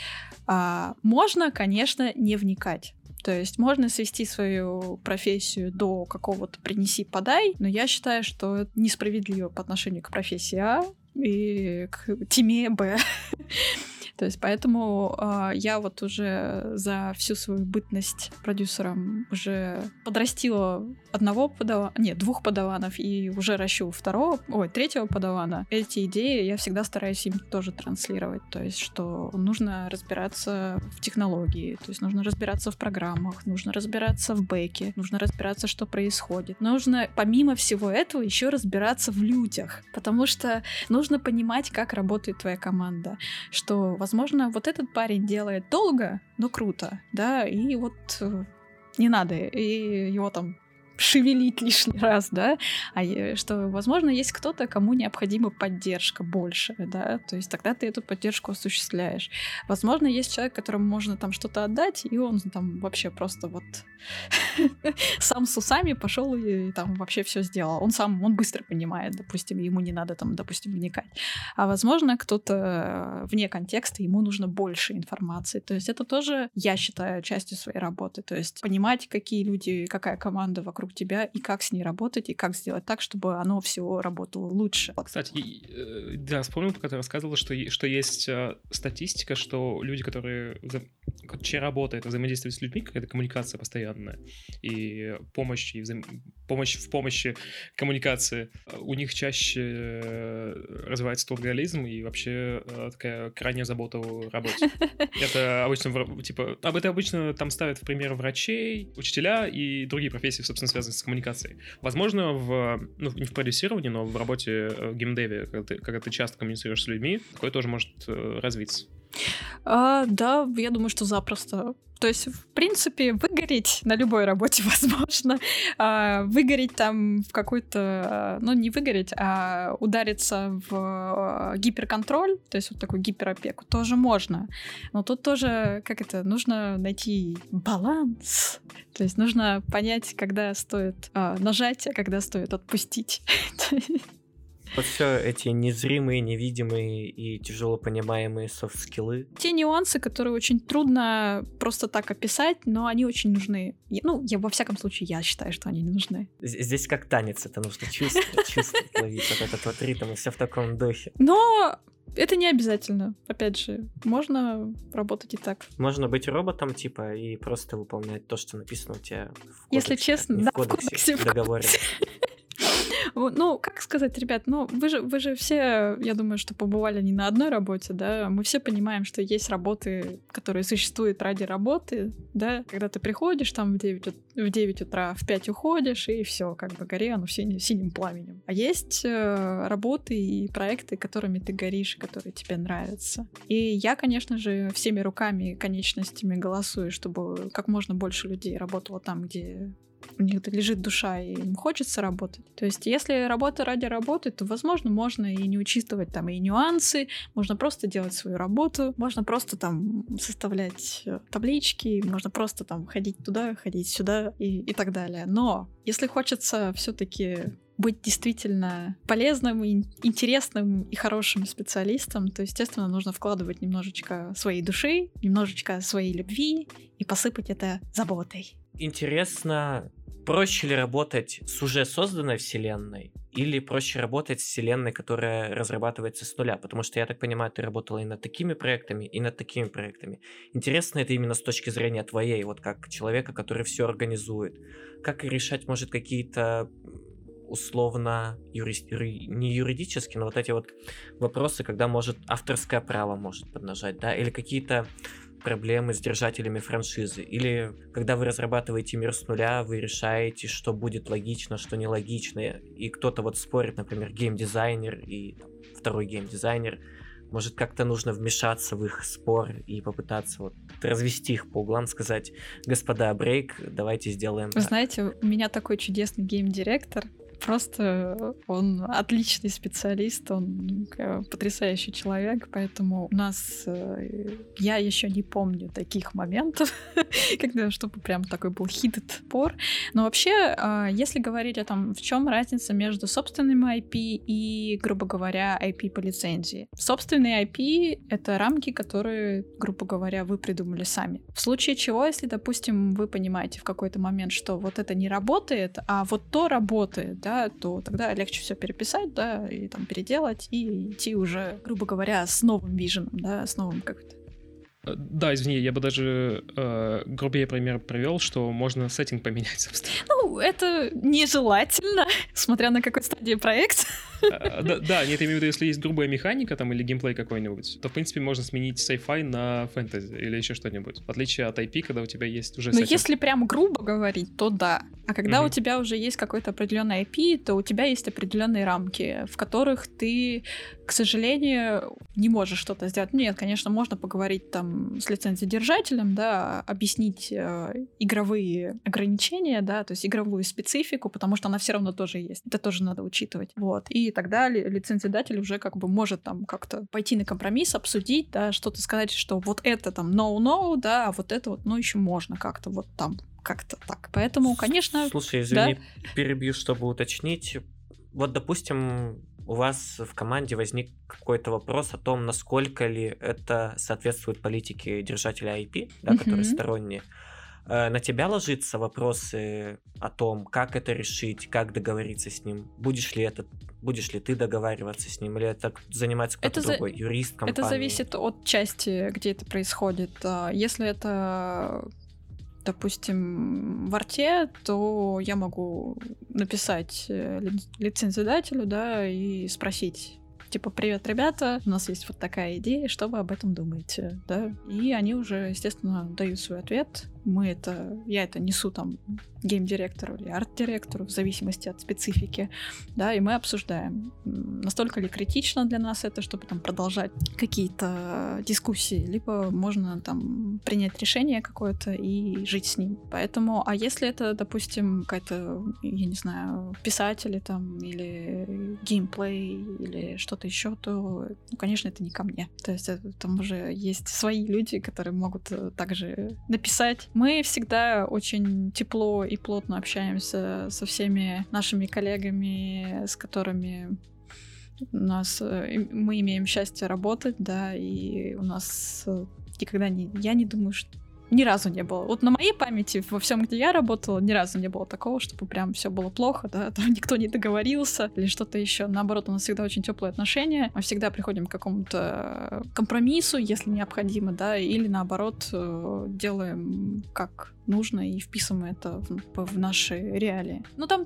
а, можно, конечно, не вникать. То есть можно свести свою профессию до какого-то принеси-подай, но я считаю, что это несправедливо по отношению к профессии А и к теме Б. То есть поэтому э, я вот уже за всю свою бытность продюсером уже подрастила одного подавана, нет, двух подаванов и уже ращу второго, ой, третьего подавана. Эти идеи я всегда стараюсь им тоже транслировать. То есть что нужно разбираться в технологии, то есть нужно разбираться в программах, нужно разбираться в бэке, нужно разбираться, что происходит. Нужно помимо всего этого еще разбираться в людях, потому что нужно понимать, как работает твоя команда, что, возможно, вот этот парень делает долго, но круто, да, и вот э, не надо и его там шевелить лишний раз, да, а что, возможно, есть кто-то, кому необходима поддержка больше, да, то есть тогда ты эту поддержку осуществляешь. Возможно, есть человек, которому можно там что-то отдать, и он там вообще просто вот сам с усами пошел и там вообще все сделал. Он сам, он быстро понимает, допустим, ему не надо там, допустим, вникать. А возможно, кто-то вне контекста, ему нужно больше информации. То есть это тоже, я считаю, частью своей работы. То есть понимать, какие люди, какая команда вокруг вокруг тебя, и как с ней работать, и как сделать так, чтобы оно все работало лучше.
Кстати, э, да, вспомнил, пока ты рассказывала, что, что есть э, статистика, что люди, которые чья работа это взаимодействие с людьми, какая-то коммуникация постоянная, и помощь, и взаим... помощь в помощи коммуникации, у них чаще э, развивается тургализм и вообще такая крайняя забота о работе. Это обычно, типа, об это обычно там ставят в пример врачей, учителя и другие профессии, собственно, связаны с коммуникацией. Возможно, в, ну, не в продюсировании, но в работе в геймдеве, когда ты, когда ты часто коммуницируешь с людьми, такое тоже может э, развиться.
А, да, я думаю, что запросто. То есть, в принципе, выгореть на любой работе возможно. А, выгореть там в какой-то... Ну, не выгореть, а удариться в а, гиперконтроль, то есть вот такую гиперопеку, тоже можно. Но тут тоже, как это, нужно найти баланс. То есть нужно понять, когда стоит а, нажать, а когда стоит отпустить.
Вот все эти незримые, невидимые и тяжело понимаемые софт-скиллы.
Те нюансы, которые очень трудно просто так описать, но они очень нужны. Ну, я во всяком случае, я считаю, что они нужны.
Здесь как танец, это нужно чувствовать, чувствовать, ловить вот этот вот ритм, и все в таком духе.
Но это не обязательно. Опять же, можно работать и так.
Можно быть роботом, типа, и просто выполнять то, что написано у тебя в
кодексе. Если честно, да, в кодексе, в кодексе,
в договоре.
Ну, как сказать, ребят, ну, вы же, вы же все, я думаю, что побывали не на одной работе, да, мы все понимаем, что есть работы, которые существуют ради работы, да, когда ты приходишь там в 9, в 9 утра, в 5 уходишь, и все, как бы гори оно синим, синим пламенем. А есть э, работы и проекты, которыми ты горишь, которые тебе нравятся. И я, конечно же, всеми руками и конечностями голосую, чтобы как можно больше людей работало там, где у них лежит душа, и им хочется работать. То есть, если работа ради работы, то, возможно, можно и не учитывать там и нюансы, можно просто делать свою работу, можно просто там составлять э, таблички, можно просто там ходить туда, ходить сюда и, и так далее. Но если хочется все-таки быть действительно полезным, интересным и хорошим специалистом, то, естественно, нужно вкладывать немножечко своей души, немножечко своей любви и посыпать это заботой.
Интересно, проще ли работать с уже созданной вселенной или проще работать с вселенной, которая разрабатывается с нуля? Потому что, я так понимаю, ты работала и над такими проектами, и над такими проектами. Интересно это именно с точки зрения твоей, вот как человека, который все организует. Как решать, может, какие-то условно юри... не юридически, но вот эти вот вопросы, когда может авторское право может поднажать, да, или какие-то проблемы с держателями франшизы? Или когда вы разрабатываете мир с нуля, вы решаете, что будет логично, что нелогично, и кто-то вот спорит, например, геймдизайнер и там, второй геймдизайнер, может, как-то нужно вмешаться в их спор и попытаться вот развести их по углам, сказать, господа, брейк, давайте сделаем
Вы так. знаете, у меня такой чудесный гейм-директор, Просто он отличный специалист, он потрясающий человек, поэтому у нас э, я еще не помню таких моментов, когда чтобы прям такой был хитед пор. Но вообще, а, если говорить о том, в чем разница между собственным IP и, грубо говоря, IP по лицензии. Собственный IP — это рамки, которые, грубо говоря, вы придумали сами. В случае чего, если, допустим, вы понимаете в какой-то момент, что вот это не работает, а вот то работает, да, то тогда легче все переписать, да, и там переделать, и идти уже, грубо говоря, с новым виженом, да, с новым как-то
Э, да, извини, я бы даже э, грубее пример привел, что можно сеттинг поменять, собственно.
Ну, это нежелательно, смотря на какой стадии проект.
Э, да, нет, я имею в виду, если есть грубая механика там или геймплей какой-нибудь, то, в принципе, можно сменить sci-fi на фэнтези или еще что-нибудь. В отличие от IP, когда у тебя есть уже
Ну, если прям грубо говорить, то да. А когда у тебя уже есть какой-то определенный IP, то у тебя есть определенные рамки, в которых ты, к сожалению, не можешь что-то сделать. Нет, конечно, можно поговорить там с лицензиодержателем, да, объяснить э, игровые ограничения, да, то есть игровую специфику, потому что она все равно тоже есть. Это тоже надо учитывать. Вот. И тогда лицензиодатель уже как бы может там как-то пойти на компромисс, обсудить, да, что-то сказать, что вот это там no-no, да, а вот это вот, ну, еще можно как-то вот там как-то так. Поэтому, конечно...
Слушай, извини, да? перебью, чтобы уточнить. Вот, допустим, у вас в команде возник какой-то вопрос о том, насколько ли это соответствует политике держателя IP, да, uh-huh. которые сторонние. Э, на тебя ложатся вопросы о том, как это решить, как договориться с ним, будешь ли это, будешь ли ты договариваться с ним, или это занимается кто-то это другой, за... юрист компании.
Это зависит от части, где это происходит. А если это допустим, в арте, то я могу написать э, лицензиодателю, да, и спросить, типа, привет, ребята, у нас есть вот такая идея, что вы об этом думаете, да? И они уже, естественно, дают свой ответ, мы это, я это несу там гейм-директору или арт-директору, в зависимости от специфики, да, и мы обсуждаем, настолько ли критично для нас это, чтобы там продолжать какие-то дискуссии, либо можно там принять решение какое-то и жить с ним. Поэтому, а если это, допустим, какая-то, я не знаю, писатели там, или геймплей, или что-то еще, то, ну, конечно, это не ко мне. То есть это, там уже есть свои люди, которые могут э, также написать мы всегда очень тепло и плотно общаемся со всеми нашими коллегами, с которыми у нас э, мы имеем счастье работать, да, и у нас э, никогда не, я не думаю, что ни разу не было. Вот на моей памяти, во всем, где я работала, ни разу не было такого, чтобы прям все было плохо, да, там никто не договорился или что-то еще. Наоборот, у нас всегда очень теплые отношения. Мы всегда приходим к какому-то компромиссу, если необходимо, да, или наоборот э, делаем как нужно и вписываем это в, в наши реалии. Ну там,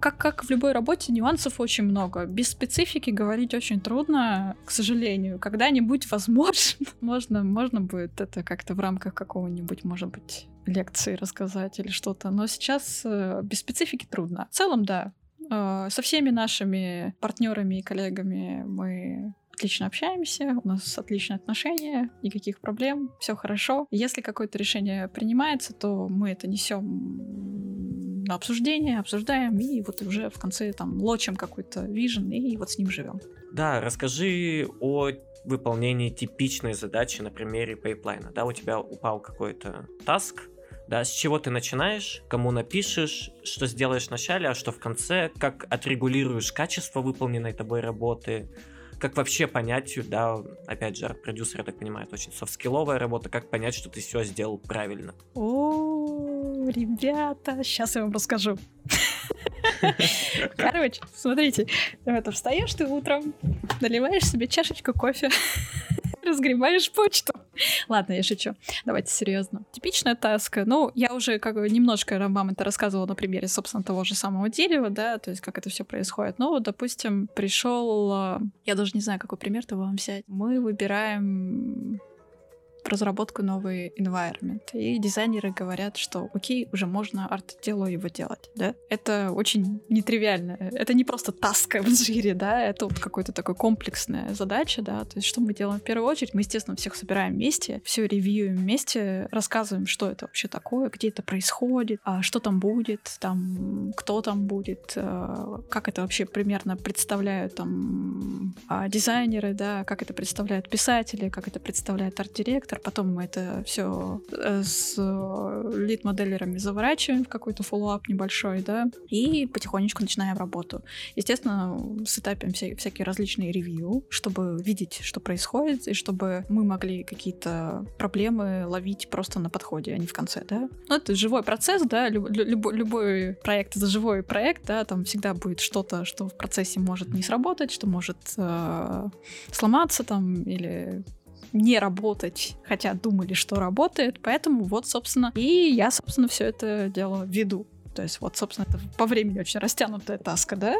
как, как в любой работе, нюансов очень много. Без специфики говорить очень трудно, к сожалению. Когда-нибудь, возможно, можно, можно будет это как-то в рамках какого-нибудь, может быть, лекции рассказать или что-то. Но сейчас э, без специфики трудно. В целом, да, э, со всеми нашими партнерами и коллегами мы отлично общаемся, у нас отличные отношения, никаких проблем, все хорошо. Если какое-то решение принимается, то мы это несем на обсуждение, обсуждаем и вот уже в конце там лочим какой-то вижен и вот с ним живем.
Да, расскажи о выполнении типичной задачи на примере пайплайна. Да, у тебя упал какой-то таск, да, с чего ты начинаешь, кому напишешь, что сделаешь в начале, а что в конце, как отрегулируешь качество выполненной тобой работы, как вообще понять, да, опять же, продюсер, я так понимаю, это очень софт-скилловая работа, как понять, что ты все сделал правильно?
О, ребята, сейчас я вам расскажу. Короче, смотрите, это встаешь ты утром, наливаешь себе чашечку кофе, разгребаешь почту. Ладно, я шучу. Давайте серьезно. Типичная таска. Ну, я уже как бы немножко вам это рассказывала на примере, собственно, того же самого дерева, да, то есть как это все происходит. Ну, допустим, пришел, а, я даже не знаю, какой пример-то вам взять. Мы выбираем разработку новый environment. И дизайнеры говорят, что окей, уже можно арт-делу его делать, да? Это очень нетривиально. Это не просто таска в жире, да, это вот какой-то такой комплексная задача, да. То есть что мы делаем в первую очередь? Мы, естественно, всех собираем вместе, все ревьюем вместе, рассказываем, что это вообще такое, где это происходит, а что там будет, там, кто там будет, э, как это вообще примерно представляют там а, дизайнеры, да, как это представляют писатели, как это представляет арт-директор. Потом мы это все э, с лид-моделерами заворачиваем в какой-то follow-up небольшой, да, и потихонечку начинаем работу. Естественно, сетапим вся, всякие различные ревью, чтобы видеть, что происходит, и чтобы мы могли какие-то проблемы ловить просто на подходе, а не в конце, да. Ну, это живой процесс, да, люб, любой, любой проект — это живой проект, да, там всегда будет что-то, что в процессе может не сработать, что может э, сломаться там или не работать, хотя думали, что работает, поэтому вот, собственно, и я, собственно, все это дело веду. То есть вот, собственно, это по времени очень растянутая таска, да?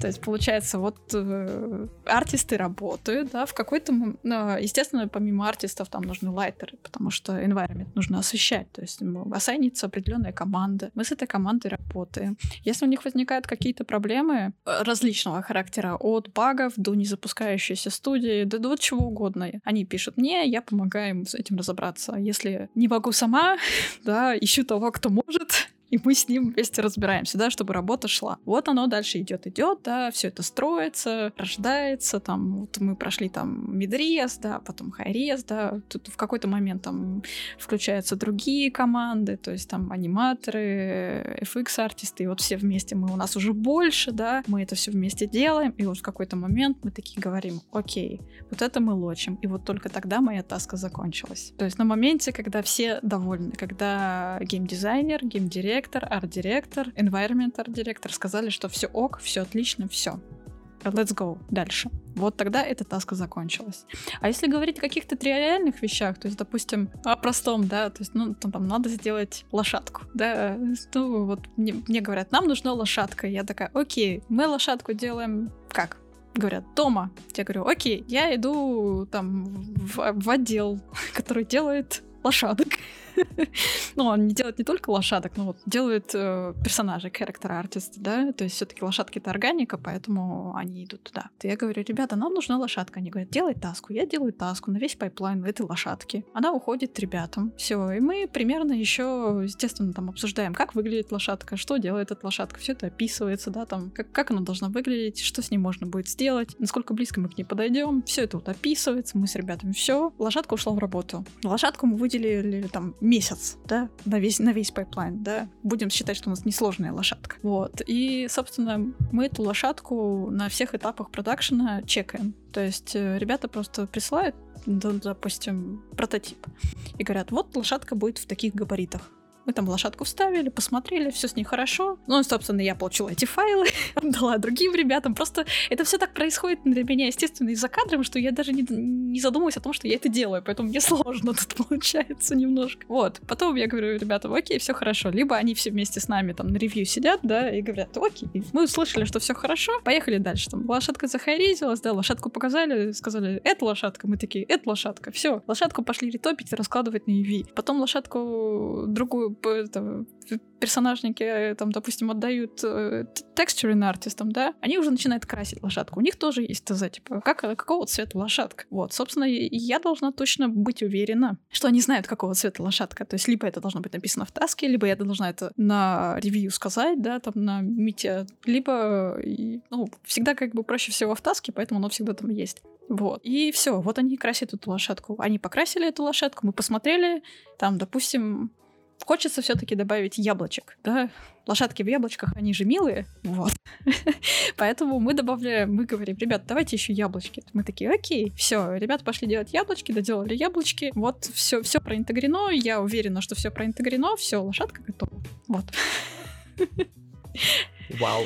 То есть получается, вот э, артисты работают, да, в какой-то... Э, естественно, помимо артистов там нужны лайтеры, потому что environment нужно освещать. То есть ассайнится определенная команда. Мы с этой командой работаем. Если у них возникают какие-то проблемы э, различного характера, от багов до незапускающейся студии, до, до чего угодно, они пишут мне, я помогаю им с этим разобраться. Если не могу сама, да, ищу того, кто может, и мы с ним вместе разбираемся, да, чтобы работа шла. Вот оно дальше идет, идет, да, все это строится, рождается, там, вот мы прошли там мидрез, да, потом хайрез, да, тут в какой-то момент там включаются другие команды, то есть там аниматоры, FX-артисты, и вот все вместе мы, у нас уже больше, да, мы это все вместе делаем, и вот в какой-то момент мы такие говорим, окей, вот это мы лочим, и вот только тогда моя таска закончилась. То есть на моменте, когда все довольны, когда геймдизайнер, геймдиректор, директор, арт-директор, environment арт-директор сказали, что все ок, все отлично, все. Let's go дальше. Вот тогда эта таска закончилась. А если говорить о каких-то тривиальных вещах, то есть, допустим, о простом, да, то есть, ну, там, там надо сделать лошадку, да, ну, вот мне, мне говорят, нам нужна лошадка. Я такая, окей, мы лошадку делаем как? говорят, дома. Я говорю, окей, я иду там в, в отдел, который делает лошадок. ну, он не делает не только лошадок, но вот делает э, персонажей, character artist, да, то есть все таки лошадки — это органика, поэтому они идут туда. Я говорю, ребята, нам нужна лошадка. Они говорят, делай таску. Я делаю таску на весь пайплайн этой лошадки. Она уходит ребятам. Все, и мы примерно еще, естественно, там обсуждаем, как выглядит лошадка, что делает эта лошадка, все это описывается, да, там, как, как она должна выглядеть, что с ней можно будет сделать, насколько близко мы к ней подойдем, все это вот описывается, мы с ребятами все. Лошадка ушла в работу. Лошадку мы выделили там месяц, да, на весь, на весь пайплайн, да. Будем считать, что у нас несложная лошадка. Вот. И, собственно, мы эту лошадку на всех этапах продакшена чекаем. То есть э, ребята просто присылают, допустим, прототип и говорят, вот лошадка будет в таких габаритах. Мы там лошадку вставили, посмотрели, все с ней хорошо. Ну, и, собственно, я получила эти файлы, отдала другим ребятам. Просто это все так происходит для меня, естественно, из-за кадром, что я даже не, не задумываюсь о том, что я это делаю. Поэтому мне сложно тут получается немножко. Вот. Потом я говорю, ребята, окей, все хорошо. Либо они все вместе с нами там на ревью сидят, да, и говорят, окей, мы услышали, что все хорошо, поехали дальше. Там лошадка захайризилась, да, лошадку показали, сказали, это лошадка. Мы такие, это лошадка. Все, лошадку пошли ретопить и раскладывать на EV. Потом лошадку другую это, персонажники, э, там, допустим, отдают э, текстурин артистам, да, они уже начинают красить лошадку. У них тоже есть ТЗ, типа, как, какого цвета лошадка. Вот, собственно, я должна точно быть уверена, что они знают, какого цвета лошадка. То есть, либо это должно быть написано в таске, либо я должна это на ревью сказать, да, там, на мите, либо, ну, всегда как бы проще всего в таске, поэтому оно всегда там есть. Вот. И все, вот они красят эту лошадку. Они покрасили эту лошадку, мы посмотрели, там, допустим, Хочется все-таки добавить яблочек, да? Лошадки в яблочках, они же милые, вот. Поэтому мы добавляем, мы говорим, ребят, давайте еще яблочки. Мы такие, окей, все, ребята пошли делать яблочки, доделали яблочки, вот все, все проинтегрено, я уверена, что все проинтегрено, все, лошадка готова, вот.
Вау.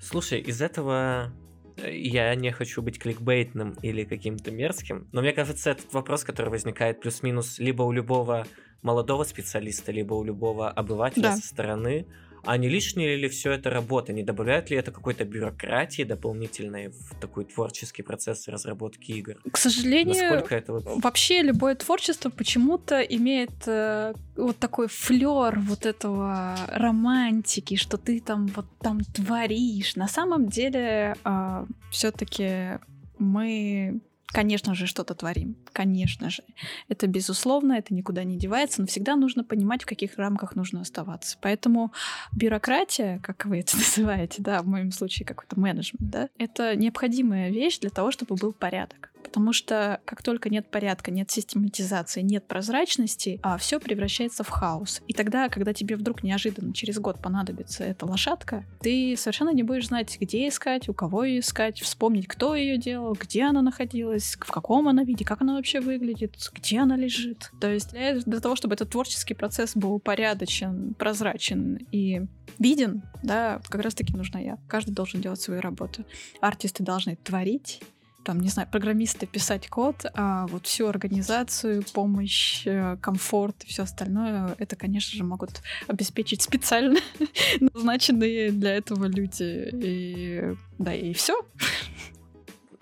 Слушай, из этого я не хочу быть кликбейтным или каким-то мерзким, но мне кажется, этот вопрос, который возникает плюс-минус либо у любого молодого специалиста, либо у любого обывателя да. со стороны, А не лишнее ли все это работа? Не добавляет ли это какой-то бюрократии дополнительной в такой творческий процесс разработки игр?
К сожалению,
Насколько это вот...
вообще любое творчество почему-то имеет э, вот такой флер вот этого романтики, что ты там вот там творишь. На самом деле э, все-таки мы конечно же, что-то творим. Конечно же. Это безусловно, это никуда не девается, но всегда нужно понимать, в каких рамках нужно оставаться. Поэтому бюрократия, как вы это называете, да, в моем случае какой-то менеджмент, да, это необходимая вещь для того, чтобы был порядок. Потому что как только нет порядка, нет систематизации, нет прозрачности, а все превращается в хаос. И тогда, когда тебе вдруг неожиданно через год понадобится эта лошадка, ты совершенно не будешь знать, где искать, у кого ее искать, вспомнить, кто ее делал, где она находилась, в каком она виде, как она вообще выглядит, где она лежит. То есть для, для того, чтобы этот творческий процесс был порядочен, прозрачен и виден, да, как раз таки нужна я. Каждый должен делать свою работу. Артисты должны творить, там, не знаю, программисты писать код, а вот всю организацию, помощь, э, комфорт и все остальное, это, конечно же, могут обеспечить специально назначенные для этого люди. И да, и все.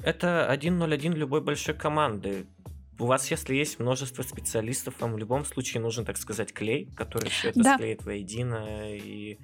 Это 1.0.1 любой большой команды. У вас, если есть множество специалистов, вам в любом случае нужен, так сказать, клей, который все это
Да.
склеит воедино и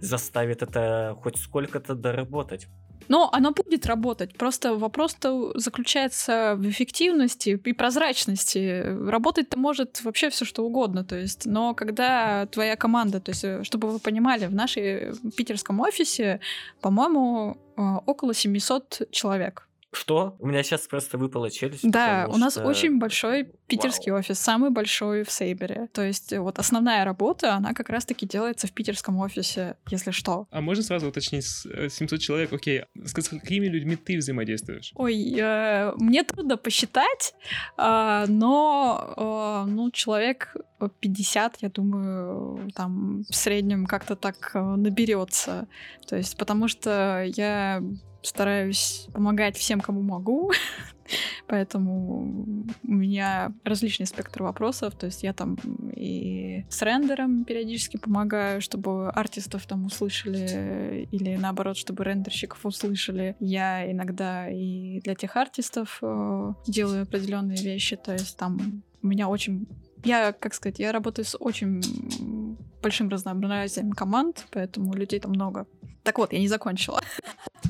заставит это хоть сколько-то доработать.
Но оно будет работать. Просто вопрос-то заключается в эффективности и прозрачности. Работать-то может вообще все что угодно. То есть, но когда твоя команда, то есть, э, чтобы вы понимали, в нашей питерском офисе, по-моему, э, около 700 человек.
Что? У меня сейчас просто выпала челюсть.
Да, у нас
что-
очень большой питерский офис, самый большой в Сейбере. То есть э, вот основная работа, она как раз-таки делается в питерском офисе, если что.
А можно сразу уточнить, с- э, 700 человек, окей, с какими людьми ты взаимодействуешь?
Ой, э, мне трудно посчитать, а, но э, ну, человек 50, я думаю, там в среднем как-то так э, наберется. То есть, потому что я стараюсь помогать всем, кому могу. Поэтому у меня различный спектр вопросов. То есть я там и с рендером периодически помогаю, чтобы артистов там услышали, или наоборот, чтобы рендерщиков услышали. Я иногда и для тех артистов э, делаю определенные вещи. То есть там у меня очень я, как сказать, я работаю с очень большим разнообразием команд, поэтому людей там много. Так вот, я не закончила.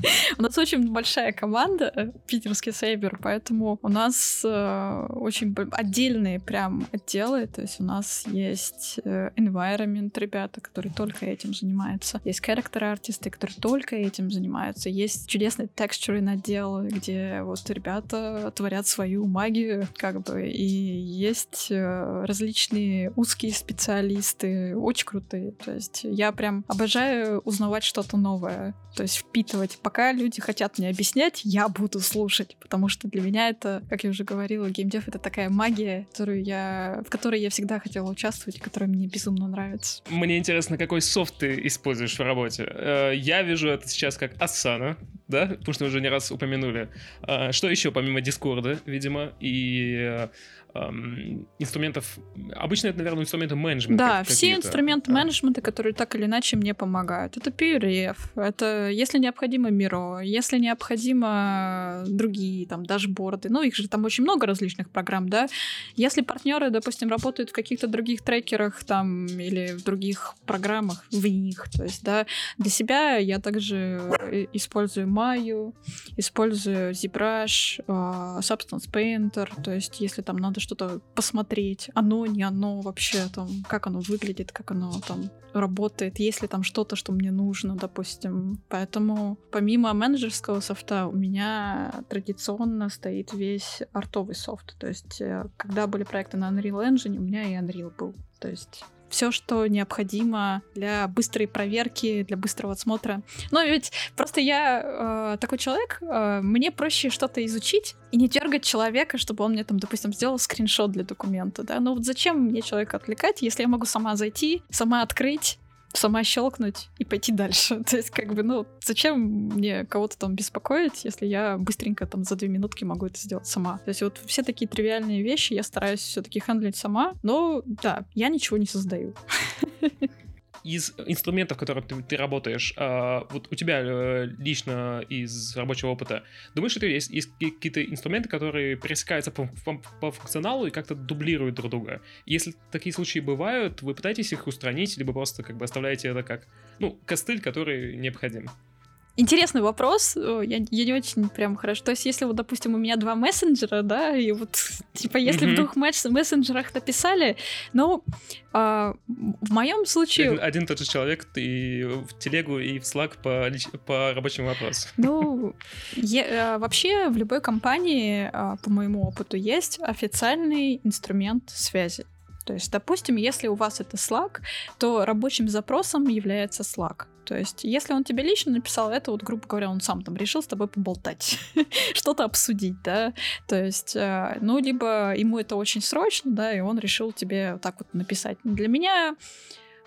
У нас очень большая команда, э, питерский сейбер, поэтому у нас э, очень отдельные прям отделы, то есть у нас есть э, environment ребята, которые только этим занимаются, есть character артисты, которые только этим занимаются, есть чудесный texturing отдел, где вот ребята творят свою магию, как бы, и есть э, различные узкие специалисты, очень крутые, то есть я прям обожаю узнавать что-то новое, то есть впитывать. Пока люди хотят мне объяснять, я буду слушать, потому что для меня это, как я уже говорила, геймдев — это такая магия, которую я, в которой я всегда хотела участвовать, которая мне безумно нравится.
Мне интересно, какой софт ты используешь в работе. Э, Я вижу это сейчас как Asana, да, потому что уже не раз упомянули. А, Что еще помимо Дискорда, видимо, и э, эм, инструментов... Обычно это, наверное, инструменты менеджмента.
Да, все инструменты
А.
менеджмента, которые так или иначе мне помогают. Это PRF, это, если необходимо, Миро, если необходимо, другие там дашборды. Ну, их же там очень много различных программ, да. Если партнеры, допустим, работают в каких-то других трекерах там или в других программах, в них, то есть, да, для себя я также э, использую Maya, использую ZBrush, а, Substance Painter, то есть, если там надо что-то посмотреть, оно, не оно вообще, там, как оно выглядит, как оно там работает, есть ли там что-то, что мне нужно, допустим. Поэтому помимо менеджерского софта у меня традиционно стоит весь артовый софт. То есть, э, когда были проекты на Unreal Engine, у меня и Unreal был. То есть все, что необходимо для быстрой проверки, для быстрого отсмотра. Но ведь просто я э, такой человек, э, мне проще что-то изучить и не дергать человека, чтобы он мне там, допустим, сделал скриншот для документа, да. Ну вот зачем мне человека отвлекать, если я могу сама зайти, сама открыть, сама щелкнуть и пойти дальше. То есть, как бы, ну, зачем мне кого-то там беспокоить, если я быстренько там за две минутки могу это сделать сама. То есть вот все такие тривиальные вещи я стараюсь все-таки хендлить сама, но да, я ничего не создаю.
из инструментов, которые ты, ты работаешь, э, вот у тебя э, лично из рабочего опыта, думаешь, что есть, есть какие-то инструменты, которые пересекаются по, по, по функционалу и как-то дублируют друг друга? Если такие случаи бывают, вы пытаетесь их устранить, либо просто как бы оставляете это как, ну, костыль, который необходим?
Интересный вопрос. Я, я не очень прям хорошо. То есть, если вот, допустим, у меня два мессенджера, да, и вот, типа, если mm-hmm. в двух мессенджерах написали, ну, а, в моем случае...
Один, один тот же человек, ты в телегу и в Slack по, по рабочему вопросу.
Ну, я, а, вообще в любой компании, а, по моему опыту, есть официальный инструмент связи. То есть, допустим, если у вас это Slack, то рабочим запросом является Slack. То есть, если он тебе лично написал это, вот, грубо говоря, он сам там решил с тобой поболтать, что-то обсудить, да, то есть, э, ну, либо ему это очень срочно, да, и он решил тебе так вот написать. Для меня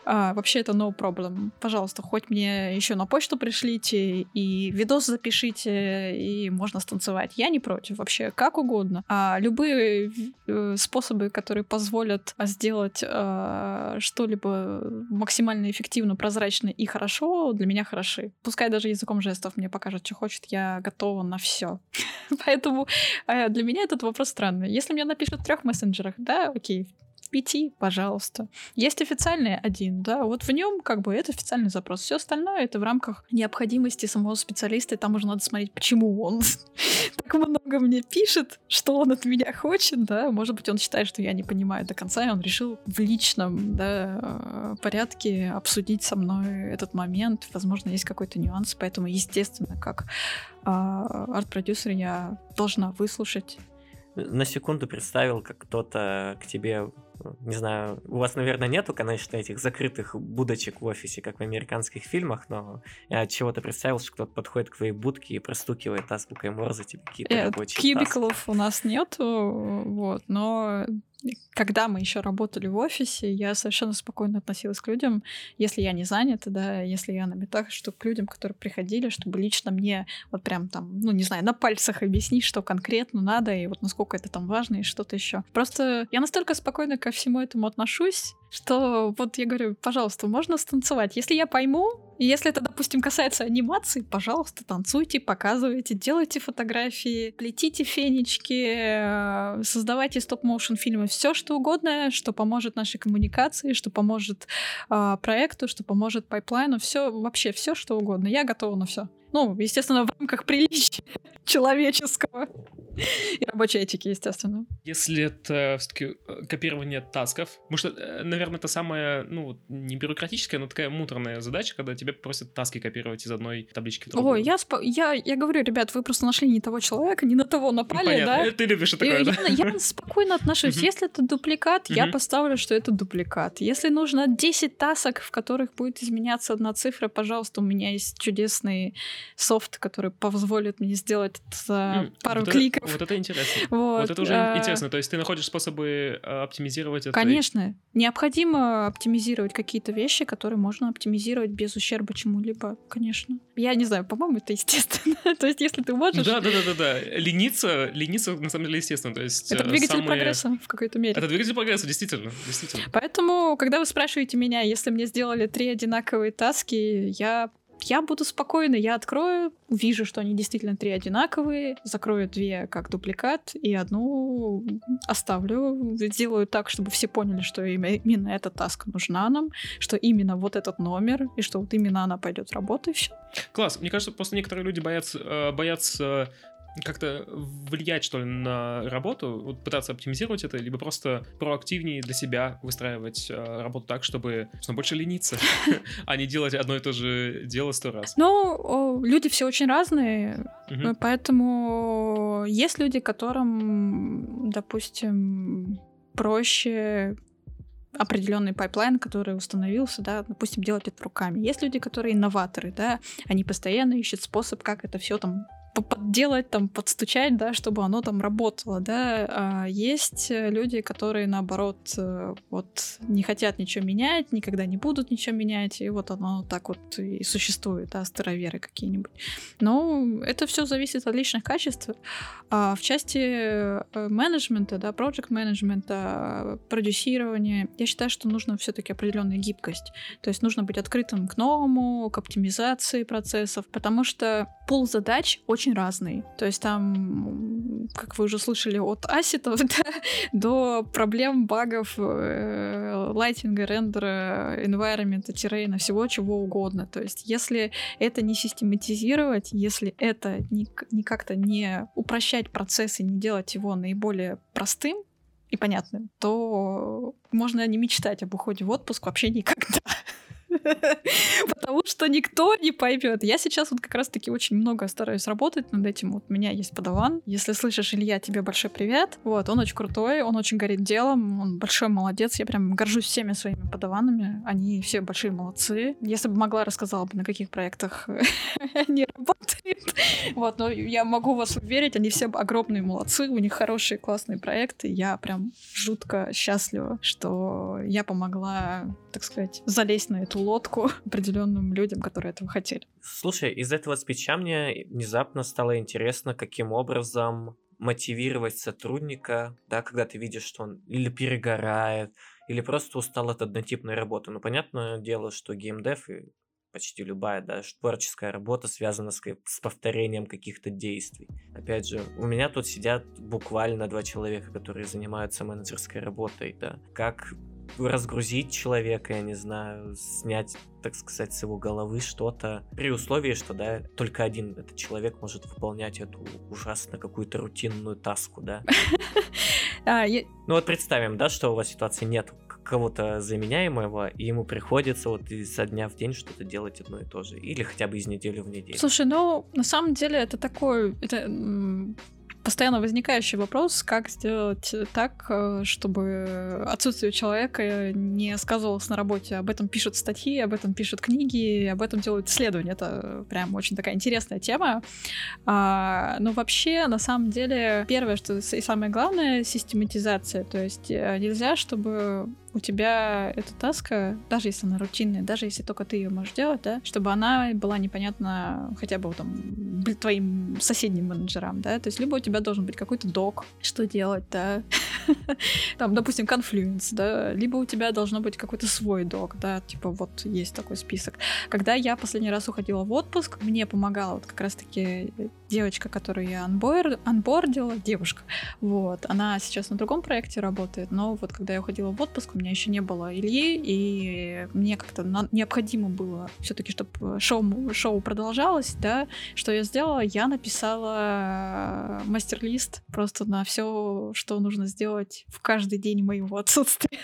а, вообще это no problem. Пожалуйста, хоть мне еще на почту пришлите и видос запишите, и можно станцевать. Я не против вообще, как угодно. А любые э, способы, которые позволят сделать э, что-либо максимально эффективно, прозрачно и хорошо, для меня хороши. Пускай даже языком жестов мне покажет, что хочет, я готова на все. Поэтому э, для меня этот вопрос странный. Если мне напишут в трех мессенджерах, да, окей, пяти, пожалуйста. Есть официальный один, да, вот в нем как бы это официальный запрос. Все остальное это в рамках необходимости самого специалиста, и там уже надо смотреть, почему он так много мне пишет, что он от меня хочет, да, может быть, он считает, что я не понимаю до конца, и он решил в личном, да, э, порядке обсудить со мной этот момент, возможно, есть какой-то нюанс, поэтому, естественно, как а, арт-продюсер я должна выслушать
на секунду представил, как кто-то к тебе не знаю, у вас, наверное, нету, конечно, этих закрытых будочек в офисе, как в американских фильмах, но я от чего-то представил, что кто-то подходит к твоей будке и простукивает азбукой Морзе тебе какие-то
э,
рабочие
Кьюбиклов у нас нету, вот, но когда мы еще работали в офисе, я совершенно спокойно относилась к людям, если я не занята, да, если я на метах, что к людям, которые приходили, чтобы лично мне вот прям там, ну, не знаю, на пальцах объяснить, что конкретно надо, и вот насколько это там важно, и что-то еще. Просто я настолько спокойно ко всему этому отношусь, что вот я говорю, пожалуйста, можно станцевать. Если я пойму, если это, допустим, касается анимации, пожалуйста, танцуйте, показывайте, делайте фотографии, плетите фенечки, э, создавайте стоп-моушен фильмы, все что угодно, что поможет нашей коммуникации, что поможет э, проекту, что поможет пайплайну, все вообще все что угодно. Я готова на все. Ну, естественно, в рамках приличия человеческого. И рабочей этики, естественно.
Если это все-таки э, копирование тасков, потому что, э, наверное, это самая, ну, не бюрократическая, но такая муторная задача, когда тебе просят таски копировать из одной таблички в другую.
Ой, я, спо- я, я говорю, ребят, вы просто нашли не того человека, не на того напали,
Понятно.
да?
Ты любишь такое, да?
Я, я спокойно отношусь. Если это дубликат, я поставлю, что это дубликат. Если нужно 10 тасок, в которых будет изменяться одна цифра, пожалуйста, у меня есть чудесный софт, который позволит мне сделать за пару
вот
кликов.
Это, вот это интересно. Вот, вот это уже а... интересно. То есть ты находишь способы а, оптимизировать это?
Конечно. Необходимо оптимизировать какие-то вещи, которые можно оптимизировать без ущерба чему-либо, конечно. Я не знаю, по-моему, это естественно. То есть если ты можешь...
Да, да, да, да, да. Лениться, лениться на самом деле естественно. То есть,
это двигатель самые... прогресса в какой-то мере.
Это двигатель прогресса, действительно, действительно.
Поэтому, когда вы спрашиваете меня, если мне сделали три одинаковые таски, я я буду спокойна, я открою, вижу, что они действительно три одинаковые, закрою две как дупликат и одну оставлю, сделаю так, чтобы все поняли, что именно эта таска нужна нам, что именно вот этот номер, и что вот именно она пойдет все.
Класс. Мне кажется, просто некоторые люди боятся, э, боятся как-то влиять, что ли, на работу, вот пытаться оптимизировать это, либо просто проактивнее для себя выстраивать э, работу так, чтобы больше лениться, а не делать одно и то же дело сто раз.
Ну, люди все очень разные, поэтому есть люди, которым, допустим, проще определенный пайплайн, который установился, да, допустим, делать это руками. Есть люди, которые инноваторы, да, они постоянно ищут способ, как это все там подделать, там, подстучать, да, чтобы оно там работало, да. А есть люди, которые, наоборот, э, вот не хотят ничего менять, никогда не будут ничего менять, и вот оно так вот и существует, да, староверы какие-нибудь. Но это все зависит от личных качеств. А в части э, менеджмента, да, проект менеджмента, продюсирования, я считаю, что нужно все-таки определенная гибкость. То есть нужно быть открытым к новому, к оптимизации процессов, потому что пул задач очень разный. То есть там, как вы уже слышали, от асетов да, до проблем, багов, э, лайтинга, рендера, environment, террейна, всего чего угодно. То есть если это не систематизировать, если это не, не как-то не упрощать процесс и не делать его наиболее простым, и понятным, то можно не мечтать об уходе в отпуск вообще никогда. Потому что никто не поймет. Я сейчас вот как раз-таки очень много стараюсь работать над этим. Вот у меня есть подаван. Если слышишь, Илья, тебе большой привет. Вот, он очень крутой, он очень горит делом, он большой молодец. Я прям горжусь всеми своими подаванами. Они все большие молодцы. Если бы могла, рассказала бы, на каких проектах они работают. Вот, но я могу вас уверить, они все огромные молодцы, у них хорошие классные проекты. Я прям жутко счастлива, что я помогла, так сказать, залезть на эту лодку определенным людям, которые этого хотели.
Слушай, из этого спича мне внезапно стало интересно, каким образом мотивировать сотрудника, да, когда ты видишь, что он или перегорает, или просто устал от однотипной работы. Ну, понятное дело, что геймдев и почти любая, да, творческая работа связана с, с повторением каких-то действий. Опять же, у меня тут сидят буквально два человека, которые занимаются менеджерской работой, да. Как разгрузить человека, я не знаю, снять, так сказать, с его головы что-то, при условии, что, да, только один этот человек может выполнять эту ужасно какую-то рутинную таску, да. А, ну вот представим, да, что у вас ситуации нет кого-то заменяемого, и ему приходится вот изо дня в день что-то делать одно и то же. Или хотя бы из недели в неделю.
Слушай, ну, на самом деле это такой... Это постоянно возникающий вопрос, как сделать так, э, чтобы отсутствие человека не сказывалось на работе. Об этом пишут статьи, об этом пишут книги, об этом делают исследования. Это прям очень такая интересная тема. А, но вообще, на самом деле, первое, что и самое главное, систематизация. То есть э, нельзя, чтобы у тебя эта таска, даже если она рутинная, даже если только ты ее можешь делать, да, чтобы она была непонятна хотя бы там твоим соседним менеджерам, да, то есть либо у тебя должен быть какой-то док, что делать, да, там, допустим, Confluence, да, либо у тебя должно быть какой-то свой док, да, типа вот есть такой список. Когда я последний раз уходила в отпуск, мне помогала вот как раз-таки девочка, которую я анбор, анбордила, девушка, вот, она сейчас на другом проекте работает, но вот когда я уходила в отпуск, у меня еще не было Ильи, и мне как-то необходимо было все-таки, чтобы шоу, шоу продолжалось, да, что я сделала? Я написала мастер-лист просто на все, что нужно сделать в каждый день моего отсутствия.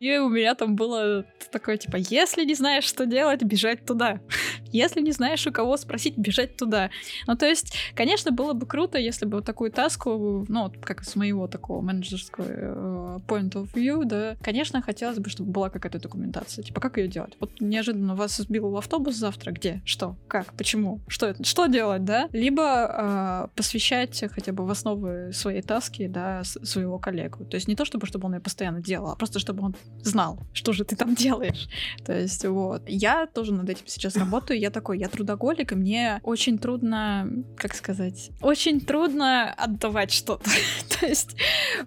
И у меня там было такое, типа, если не знаешь, что делать, бежать туда. Если не знаешь, у кого спросить, бежать туда. Ну, то есть, конечно, было бы круто, если бы вот такую таску, ну, как с моего такого менеджерского э, point of view, да, конечно, хотелось бы, чтобы была какая-то документация. Типа, как ее делать? Вот неожиданно вас сбил в автобус завтра, где? Что? Как? Почему? Что это? Что делать, да? Либо э, посвящать хотя бы в основы своей таски, да, своего коллегу. То есть не то, чтобы, чтобы он ее постоянно делал, а просто чтобы он знал, что же ты там делаешь. То есть вот. Я тоже над этим сейчас работаю. Я такой, я трудоголик, и мне очень трудно, как сказать, очень трудно отдавать что-то. то есть,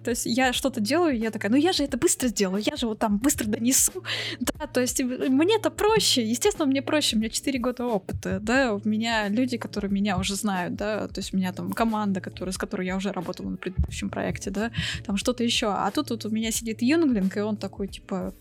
то есть я что-то делаю, я такая, ну я же это быстро сделаю, я же вот там быстро донесу. Да, то есть мне это проще. Естественно, мне проще. У меня 4 года опыта, да, у меня люди, которые меня уже знают, да, то есть у меня там команда, которая, с которой я уже работала на предыдущем проекте, да, там что-то еще. А тут вот у меня сидит Юнглинг, и он такой, типа,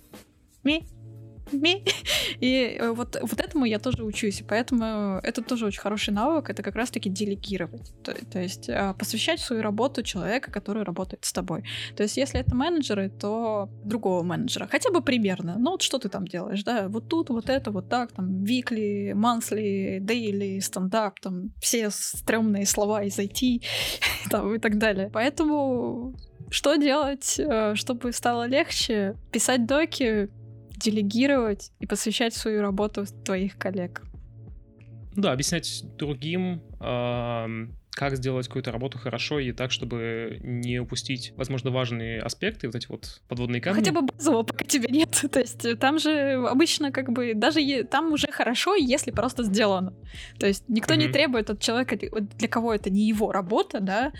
и э, вот, вот этому я тоже учусь, и поэтому это тоже очень хороший навык, это как раз-таки делегировать, то, то есть а, посвящать свою работу человека, который работает с тобой. То есть если это менеджеры, то другого менеджера, хотя бы примерно, ну вот что ты там делаешь, да, вот тут, вот это, вот так, там, weekly, monthly, daily, стендап, там, все стрёмные слова из IT, там, и так далее. Поэтому что делать, э, чтобы стало легче? Писать доки, делегировать и посвящать свою работу твоих коллег.
Да, объяснять другим, как сделать какую-то работу хорошо и так, чтобы не упустить, возможно, важные аспекты, вот эти вот подводные камни.
Хотя бы базового пока тебя нет. То есть э, там же обычно как бы даже там уже хорошо, если просто сделано. То есть никто mm-hmm. не требует от человека, для кого это не его работа, да,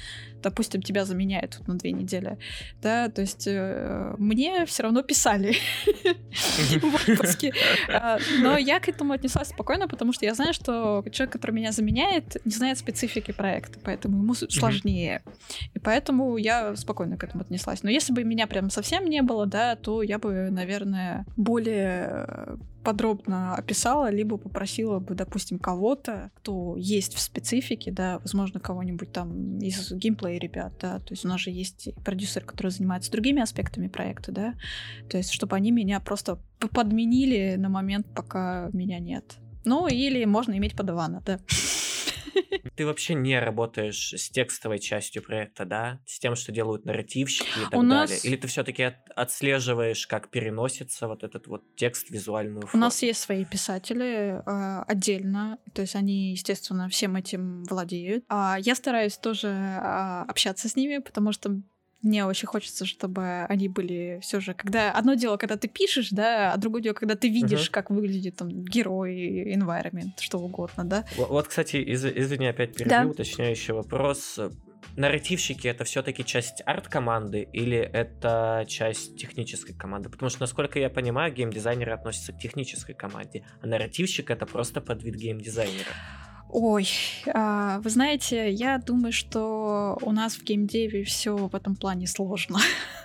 допустим, тебя заменяют на две недели, да, то есть э, мне все равно писали в отпуске. А, но я к этому отнеслась спокойно, потому что я знаю, что человек, который меня заменяет, не знает специфики проекта, поэтому ему сложнее. И поэтому я спокойно к этому отнеслась. Но если бы меня прям совсем не было, да, то я бы, наверное, более подробно описала, либо попросила бы, допустим, кого-то, кто есть в специфике, да, возможно, кого-нибудь там из геймплея ребят, да, то есть у нас же есть продюсер, который занимается другими аспектами проекта, да, то есть чтобы они меня просто подменили на момент, пока меня нет. Ну, или можно иметь подавана, да.
Ты вообще не работаешь с текстовой частью проекта, да? С тем, что делают нарративщики и так
У
далее?
нас...
Или ты все-таки от, отслеживаешь, как переносится вот этот вот текст в визуальную
форму? У нас есть свои писатели э, отдельно, то есть они, естественно, всем этим владеют. А я стараюсь тоже э, общаться с ними, потому что мне очень хочется, чтобы они были все же, когда одно дело, когда ты пишешь, да, а другое дело, когда ты видишь, uh-huh. как выглядит там герой, environment, что угодно, да.
Вот, кстати, из- извини, опять перебью, да. уточняющий вопрос. Нарративщики это все-таки часть арт-команды или это часть технической команды? Потому что, насколько я понимаю, геймдизайнеры относятся к технической команде, а нарративщик это просто подвид геймдизайнера.
Ой, а, вы знаете, я думаю, что у нас в геймдеве все в этом плане сложно.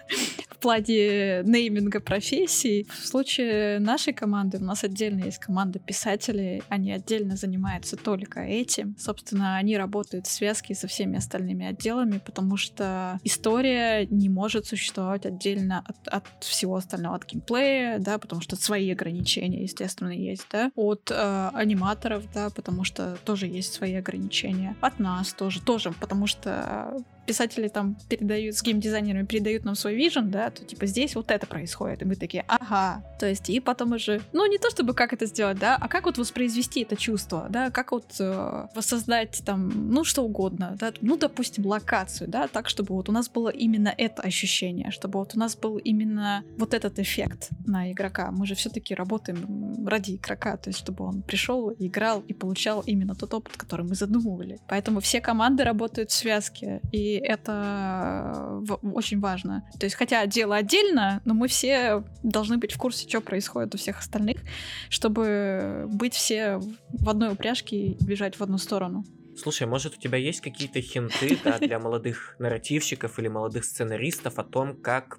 плане нейминга профессий. В случае нашей команды у нас отдельно есть команда писателей, они отдельно занимаются только этим. Собственно, они работают в связке со всеми остальными отделами, потому что история не может существовать отдельно от, от всего остального, от геймплея, да, потому что свои ограничения, естественно, есть, да, от э, аниматоров, да, потому что тоже есть свои ограничения, от нас тоже, тоже, потому что писатели там передают, с геймдизайнерами передают нам свой вижен, да, то типа здесь вот это происходит, и мы такие, ага, то есть и потом уже, ну не то чтобы как это сделать, да, а как вот воспроизвести это чувство, да, как вот э, воссоздать там, ну что угодно, да, ну допустим локацию, да, так, чтобы вот у нас было именно это ощущение, чтобы вот у нас был именно вот этот эффект на игрока. Мы же все-таки работаем ради игрока, то есть чтобы он пришел, играл и получал именно тот опыт, который мы задумывали. Поэтому все команды работают в связке, и это э, очень важно. То есть, хотя дело отдельно, но мы все должны быть в курсе, что происходит у всех остальных, чтобы быть все в одной упряжке и бежать в одну сторону.
Слушай, может у тебя есть какие-то хинты да, для молодых нарративщиков или молодых сценаристов о том, как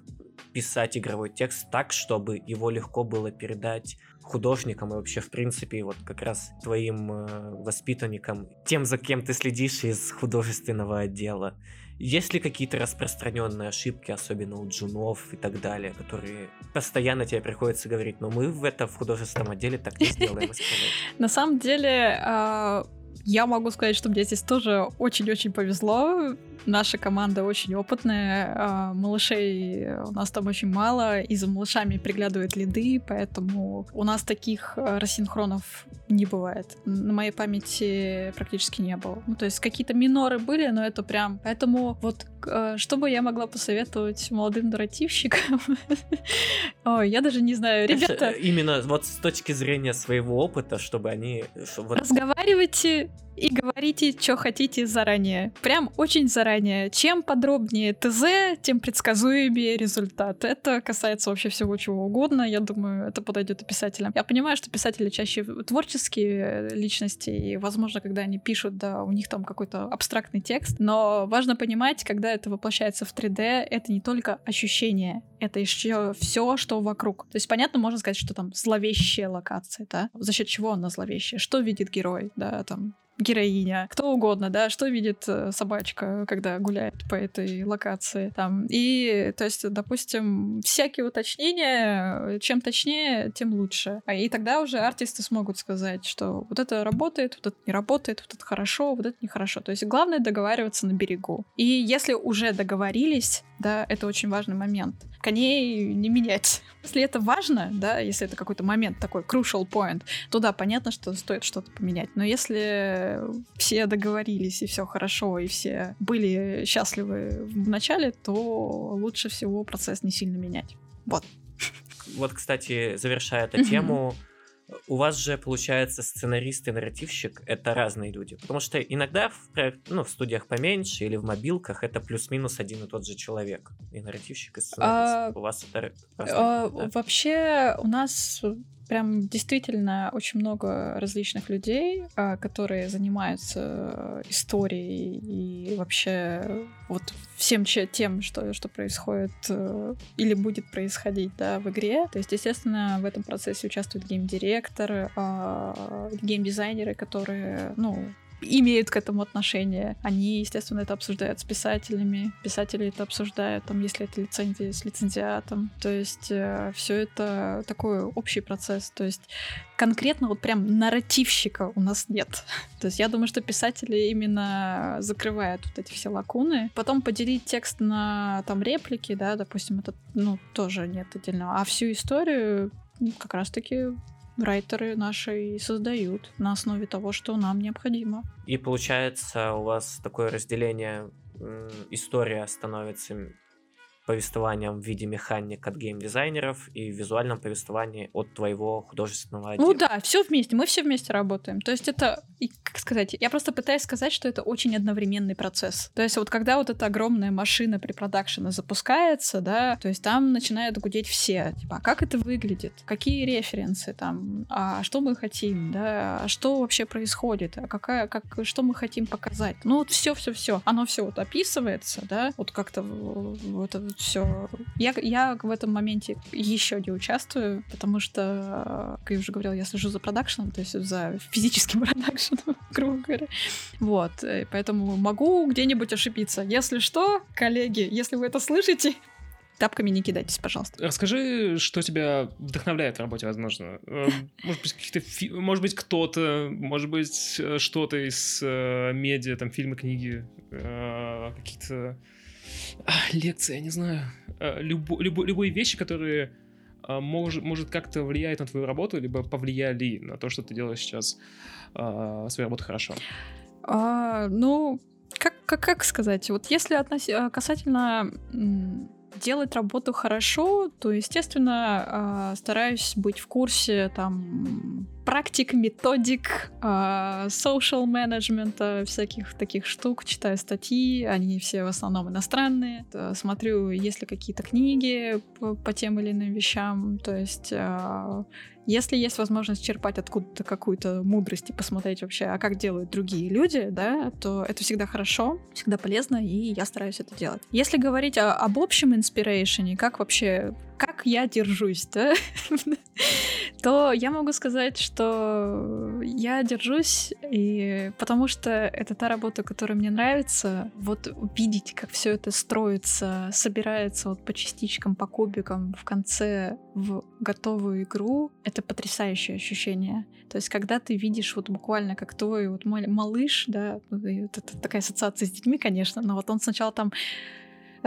писать игровой текст так, чтобы его легко было передать художникам и вообще, в принципе, вот как раз твоим э, воспитанникам, тем, за кем ты следишь из художественного отдела. Есть ли какие-то распространенные ошибки, особенно у джунов и так далее, которые постоянно тебе приходится говорить, но мы в это в художественном отделе так не сделаем.
На самом деле, а, я могу сказать, что мне здесь тоже очень-очень повезло. Наша команда очень опытная, а, малышей у нас там очень мало, и за малышами приглядывают лиды, поэтому у нас таких а, рассинхронов не бывает. На моей памяти практически не было. Ну, то есть какие-то миноры были, но это прям... Поэтому вот а, что бы я могла посоветовать молодым нарративщикам? Ой, я даже не знаю. Ребята...
Именно вот с точки зрения своего опыта, чтобы они...
Разговаривайте и говорите, что хотите заранее. Прям очень заранее. Чем подробнее ТЗ, тем предсказуемее результат. Это касается вообще всего чего угодно. Я думаю, это подойдет и писателям. Я понимаю, что писатели чаще творческие личности, и, возможно, когда они пишут, да, у них там какой-то абстрактный текст, но важно понимать, когда это воплощается в 3D, это не только ощущение, это еще все, что вокруг. То есть, понятно, можно сказать, что там зловещая локация, да? За счет чего она зловещая? Что видит герой, да, там, героиня, кто угодно, да, что видит э, собачка, когда гуляет по этой локации, там, и, то есть, допустим, всякие уточнения, чем точнее, тем лучше, а и тогда уже артисты смогут сказать, что вот это работает, вот это не работает, вот это хорошо, вот это нехорошо, то есть главное договариваться на берегу, и если уже договорились, да, это очень важный момент, коней не менять. Если это важно, да, если это какой-то момент такой crucial point, то да, понятно, что стоит что-то поменять. Но если все договорились и все хорошо, и все были счастливы в начале, то лучше всего процесс не сильно менять. Вот.
Вот, кстати, завершая эту тему, у вас же, получается, сценарист и нарративщик — это разные люди. Потому что иногда в, ну, в студиях поменьше или в мобилках это плюс-минус один и тот же человек. И нарративщик, и сценарист. А, у вас это...
А, да? Вообще у нас прям действительно очень много различных людей, а, которые занимаются историей и вообще вот всем тем, что, что происходит э, или будет происходить да, в игре. То есть, естественно, в этом процессе участвует гейм-директор, а, гейм-дизайнеры, которые, ну, имеют к этому отношение. Они, естественно, это обсуждают с писателями. Писатели это обсуждают, там, если это лицензия с лицензиатом. То есть э, все это такой общий процесс. То есть конкретно вот прям нарративщика у нас нет. То есть я думаю, что писатели именно закрывают вот эти все лакуны. Потом поделить текст на там реплики, да, допустим, это ну тоже нет отдельного. А всю историю как раз-таки райтеры наши и создают на основе того, что нам необходимо.
И получается у вас такое разделение, история становится повествованием в виде механик от геймдизайнеров и визуальном повествовании от твоего художественного
отдела. Ну да, все вместе, мы все вместе работаем. То есть это, как сказать, я просто пытаюсь сказать, что это очень одновременный процесс. То есть вот когда вот эта огромная машина при продакшене запускается, да, то есть там начинают гудеть все, типа, а как это выглядит, какие референсы там, а что мы хотим, да, а что вообще происходит, а какая, как, что мы хотим показать. Ну вот все, все, все, оно все вот описывается, да, вот как-то вот все. Я, я в этом моменте еще не участвую, потому что, как я уже говорила, я слежу за продакшеном, то есть за физическим продакшеном, грубо говоря. Вот, поэтому могу где-нибудь ошибиться. Если что, коллеги, если вы это слышите, тапками не кидайтесь, пожалуйста.
Расскажи, что тебя вдохновляет в работе, возможно. Э, может быть, какие-то фи... может быть, кто-то, может быть, э, что-то из э, медиа, там, фильмы, книги, э, какие-то лекция, я не знаю, э, любо, любо, любые вещи, которые э, может, может как-то влияют на твою работу, либо повлияли на то, что ты делаешь сейчас э, свою работу хорошо?
А, ну, как, как, как сказать, вот если относ... касательно делать работу хорошо, то, естественно, стараюсь быть в курсе там практик, методик, а, social менеджмента, всяких таких штук, читаю статьи, они все в основном иностранные, смотрю, есть ли какие-то книги по, по тем или иным вещам, то есть если есть возможность черпать откуда-то какую-то мудрость и посмотреть вообще, а как делают другие люди, да, то это всегда хорошо, всегда полезно, и я стараюсь это делать. Если говорить о, об общем инспирейшене, как вообще как я держусь, да, то я могу сказать, что я держусь, и потому что это та работа, которая мне нравится. Вот видеть, как все это строится, собирается вот по частичкам, по кубикам в конце в готовую игру, это потрясающее ощущение. То есть, когда ты видишь вот буквально как твой вот малыш, да, это такая ассоциация с детьми, конечно, но вот он сначала там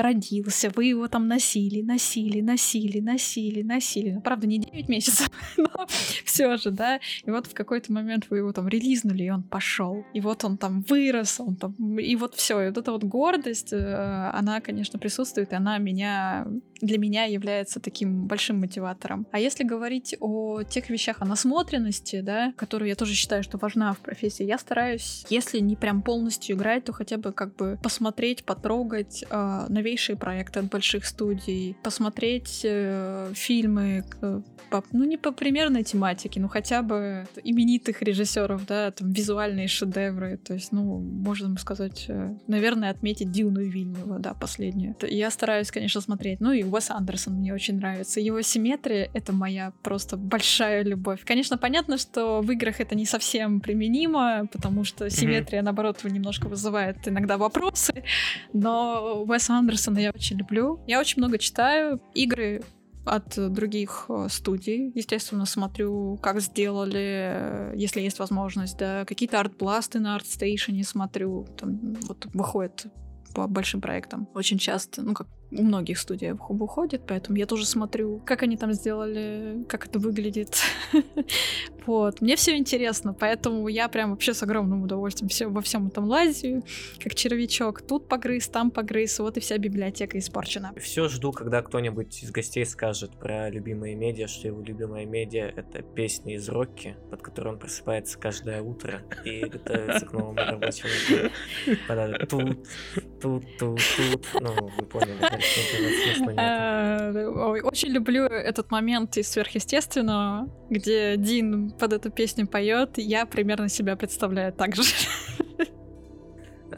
родился, вы его там носили, носили, носили, носили, носили. Ну, правда, не 9 месяцев, но все же, да. И вот в какой-то момент вы его там релизнули, и он пошел. И вот он там вырос, он там... И вот все. И вот эта вот гордость, э, она, конечно, присутствует, и она меня для меня является таким большим мотиватором. А если говорить о тех вещах, о насмотренности, да, которую я тоже считаю, что важна в профессии, я стараюсь, если не прям полностью играть, то хотя бы как бы посмотреть, потрогать э, новейшие проекты от больших студий, посмотреть э, фильмы, э, по, ну не по примерной тематике, но хотя бы именитых режиссеров, да, там визуальные шедевры, то есть, ну, можно сказать, э, наверное, отметить Дюну Вильнева, да, последнюю. Я стараюсь, конечно, смотреть, ну и Уэс Андерсон мне очень нравится. Его симметрия — это моя просто большая любовь. Конечно, понятно, что в играх это не совсем применимо, потому что симметрия, mm-hmm. наоборот, немножко вызывает иногда вопросы, но Уэса Андерсона я очень люблю. Я очень много читаю. Игры от других э, студий. Естественно, смотрю, как сделали, если есть возможность, да, какие-то арт-бласты на ArtStation смотрю. Там вот выходит по большим проектам. Очень часто, ну как у многих студий выходит, поэтому я тоже смотрю, как они там сделали, как это выглядит. вот. Мне все интересно, поэтому я прям вообще с огромным удовольствием все, во всем этом лазю, как червячок. Тут погрыз, там погрыз, вот и вся библиотека испорчена.
Все жду, когда кто-нибудь из гостей скажет про любимые медиа, что его любимая медиа — это песни из Рокки, под которые он просыпается каждое утро и готовится к новому рабочему дню. Тут, тут, тут, тут. Ну, вы поняли,
Э, очень люблю этот момент из сверхъестественного, где Дин под эту песню поет. Я примерно себя представляю так же.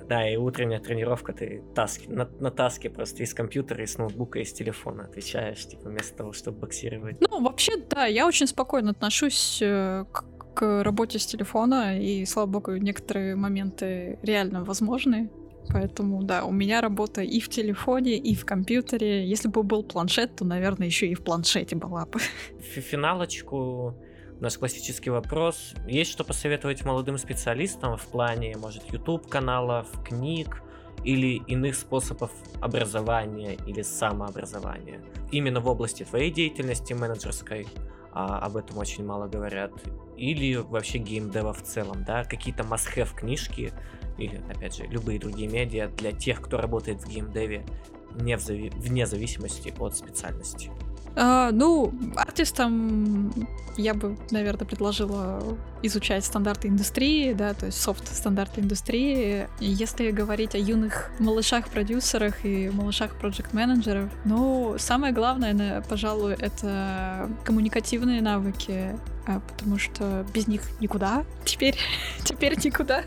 Да, и утренняя тренировка, ты таски, на, на таске просто из компьютера, из ноутбука, из телефона отвечаешь, типа, вместо того, чтобы боксировать.
Ну, вообще, да, я очень спокойно отношусь э, к, к работе с телефона, и, слава богу, некоторые моменты реально возможны. Поэтому, да, у меня работа и в телефоне, и в компьютере. Если бы был планшет, то, наверное, еще и в планшете была бы.
Финалочку наш классический вопрос. Есть что посоветовать молодым специалистам в плане, может, YouTube-каналов, книг или иных способов образования или самообразования? Именно в области твоей деятельности менеджерской, а об этом очень мало говорят, или вообще геймдева в целом, да, какие-то must-have книжки, или, опять же, любые другие медиа для тех, кто работает в геймдеве, не в зави- вне зависимости от специальности.
А, ну, артистам я бы, наверное, предложила изучать стандарты индустрии, да, то есть софт-стандарты индустрии. И если говорить о юных малышах-продюсерах и малышах-проект-менеджеров, ну, самое главное, пожалуй, это коммуникативные навыки, потому что без них никуда. Теперь, теперь никуда.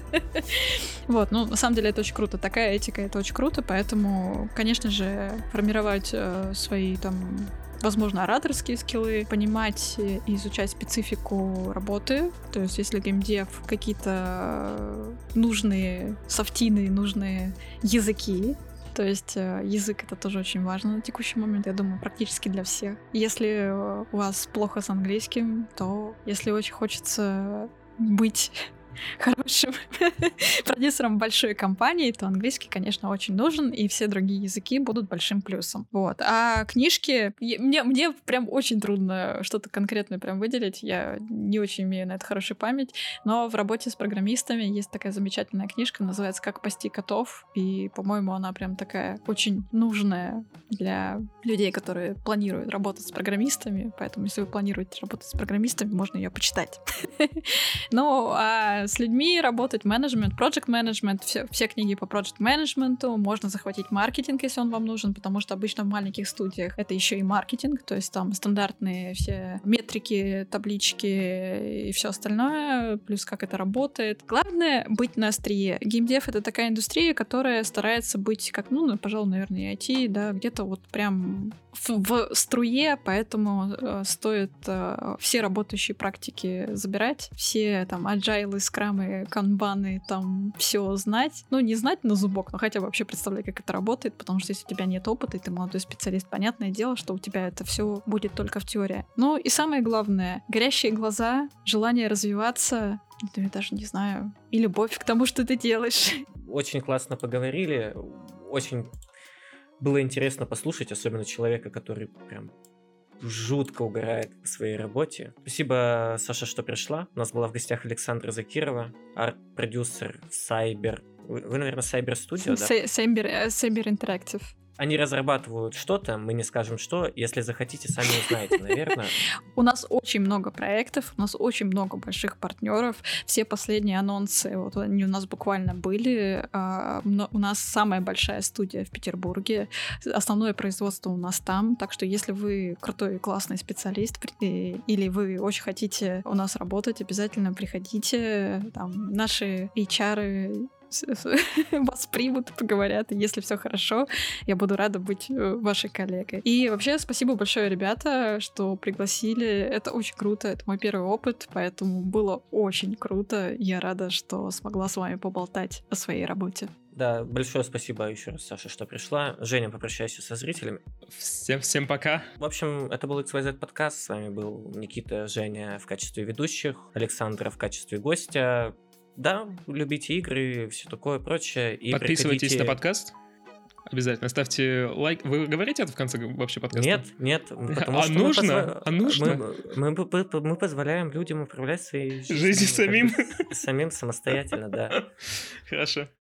вот, ну, на самом деле это очень круто. Такая этика, это очень круто, поэтому, конечно же, формировать э, свои там возможно, ораторские скиллы, понимать и изучать специфику работы. То есть, если геймдев какие-то нужные софтины, нужные языки, то есть э, язык это тоже очень важно на текущий момент, я думаю, практически для всех. Если у вас плохо с английским, то если очень хочется быть хорошим продюсером большой компании, то английский, конечно, очень нужен, и все другие языки будут большим плюсом. Вот. А книжки... Мне, мне прям очень трудно что-то конкретное прям выделить. Я не очень имею на это хорошую память. Но в работе с программистами есть такая замечательная книжка, называется «Как пасти котов». И, по-моему, она прям такая очень нужная для людей, которые планируют работать с программистами. Поэтому, если вы планируете работать с программистами, можно ее почитать. Ну, а с людьми работать, менеджмент, project менеджмент, все, все книги по project менеджменту, можно захватить маркетинг, если он вам нужен, потому что обычно в маленьких студиях это еще и маркетинг, то есть там стандартные все метрики, таблички и все остальное, плюс как это работает. Главное быть на острие. Геймдев — это такая индустрия, которая старается быть как, ну, ну пожалуй, наверное, и IT, да, где-то вот прям в, в струе, поэтому э, стоит э, все работающие практики забирать, все там agile, скрамы, канбаны, там все знать. Ну, не знать на зубок, но хотя бы вообще представлять, как это работает, потому что если у тебя нет опыта, и ты молодой специалист, понятное дело, что у тебя это все будет только в теории. Ну и самое главное, горящие глаза, желание развиваться, ну, я даже не знаю, и любовь к тому, что ты делаешь.
Очень классно поговорили, очень было интересно послушать, особенно человека, который прям жутко угорает по своей работе. Спасибо, Саша, что пришла. У нас была в гостях Александра Закирова, арт-продюсер Cyber. Вы, вы, наверное, Cyber Studio, да?
Cyber, Cyber Interactive.
Они разрабатывают что-то, мы не скажем что, если захотите, сами узнаете, наверное.
У нас очень много проектов, у нас очень много больших партнеров. Все последние анонсы, вот они у нас буквально были. А, у нас самая большая студия в Петербурге. Основное производство у нас там. Так что если вы крутой и классный специалист, или вы очень хотите у нас работать, обязательно приходите. Там наши HR вас примут, поговорят, и если все хорошо, я буду рада быть э, вашей коллегой. И вообще спасибо большое, ребята, что пригласили. Это очень круто, это мой первый опыт, поэтому было очень круто. Я рада, что смогла с вами поболтать о своей работе.
Да, большое спасибо еще раз, Саша, что пришла. Женя, попрощайся со зрителями.
Всем, всем пока.
В общем, это был XYZ подкаст. С вами был Никита, Женя в качестве ведущих, Александра в качестве гостя. Да, любите игры, все такое прочее. И
Подписывайтесь
приходите...
на подкаст. Обязательно ставьте лайк. Вы говорите это в конце вообще подкаста?
Нет, нет. Потому
А
что мы
нужно?
позва-
А нужно?
Мы, мы, мы- мы позволяем людям управлять своей
Жизнью самим.
как бы, Самим самостоятельно, да.
Хорошо.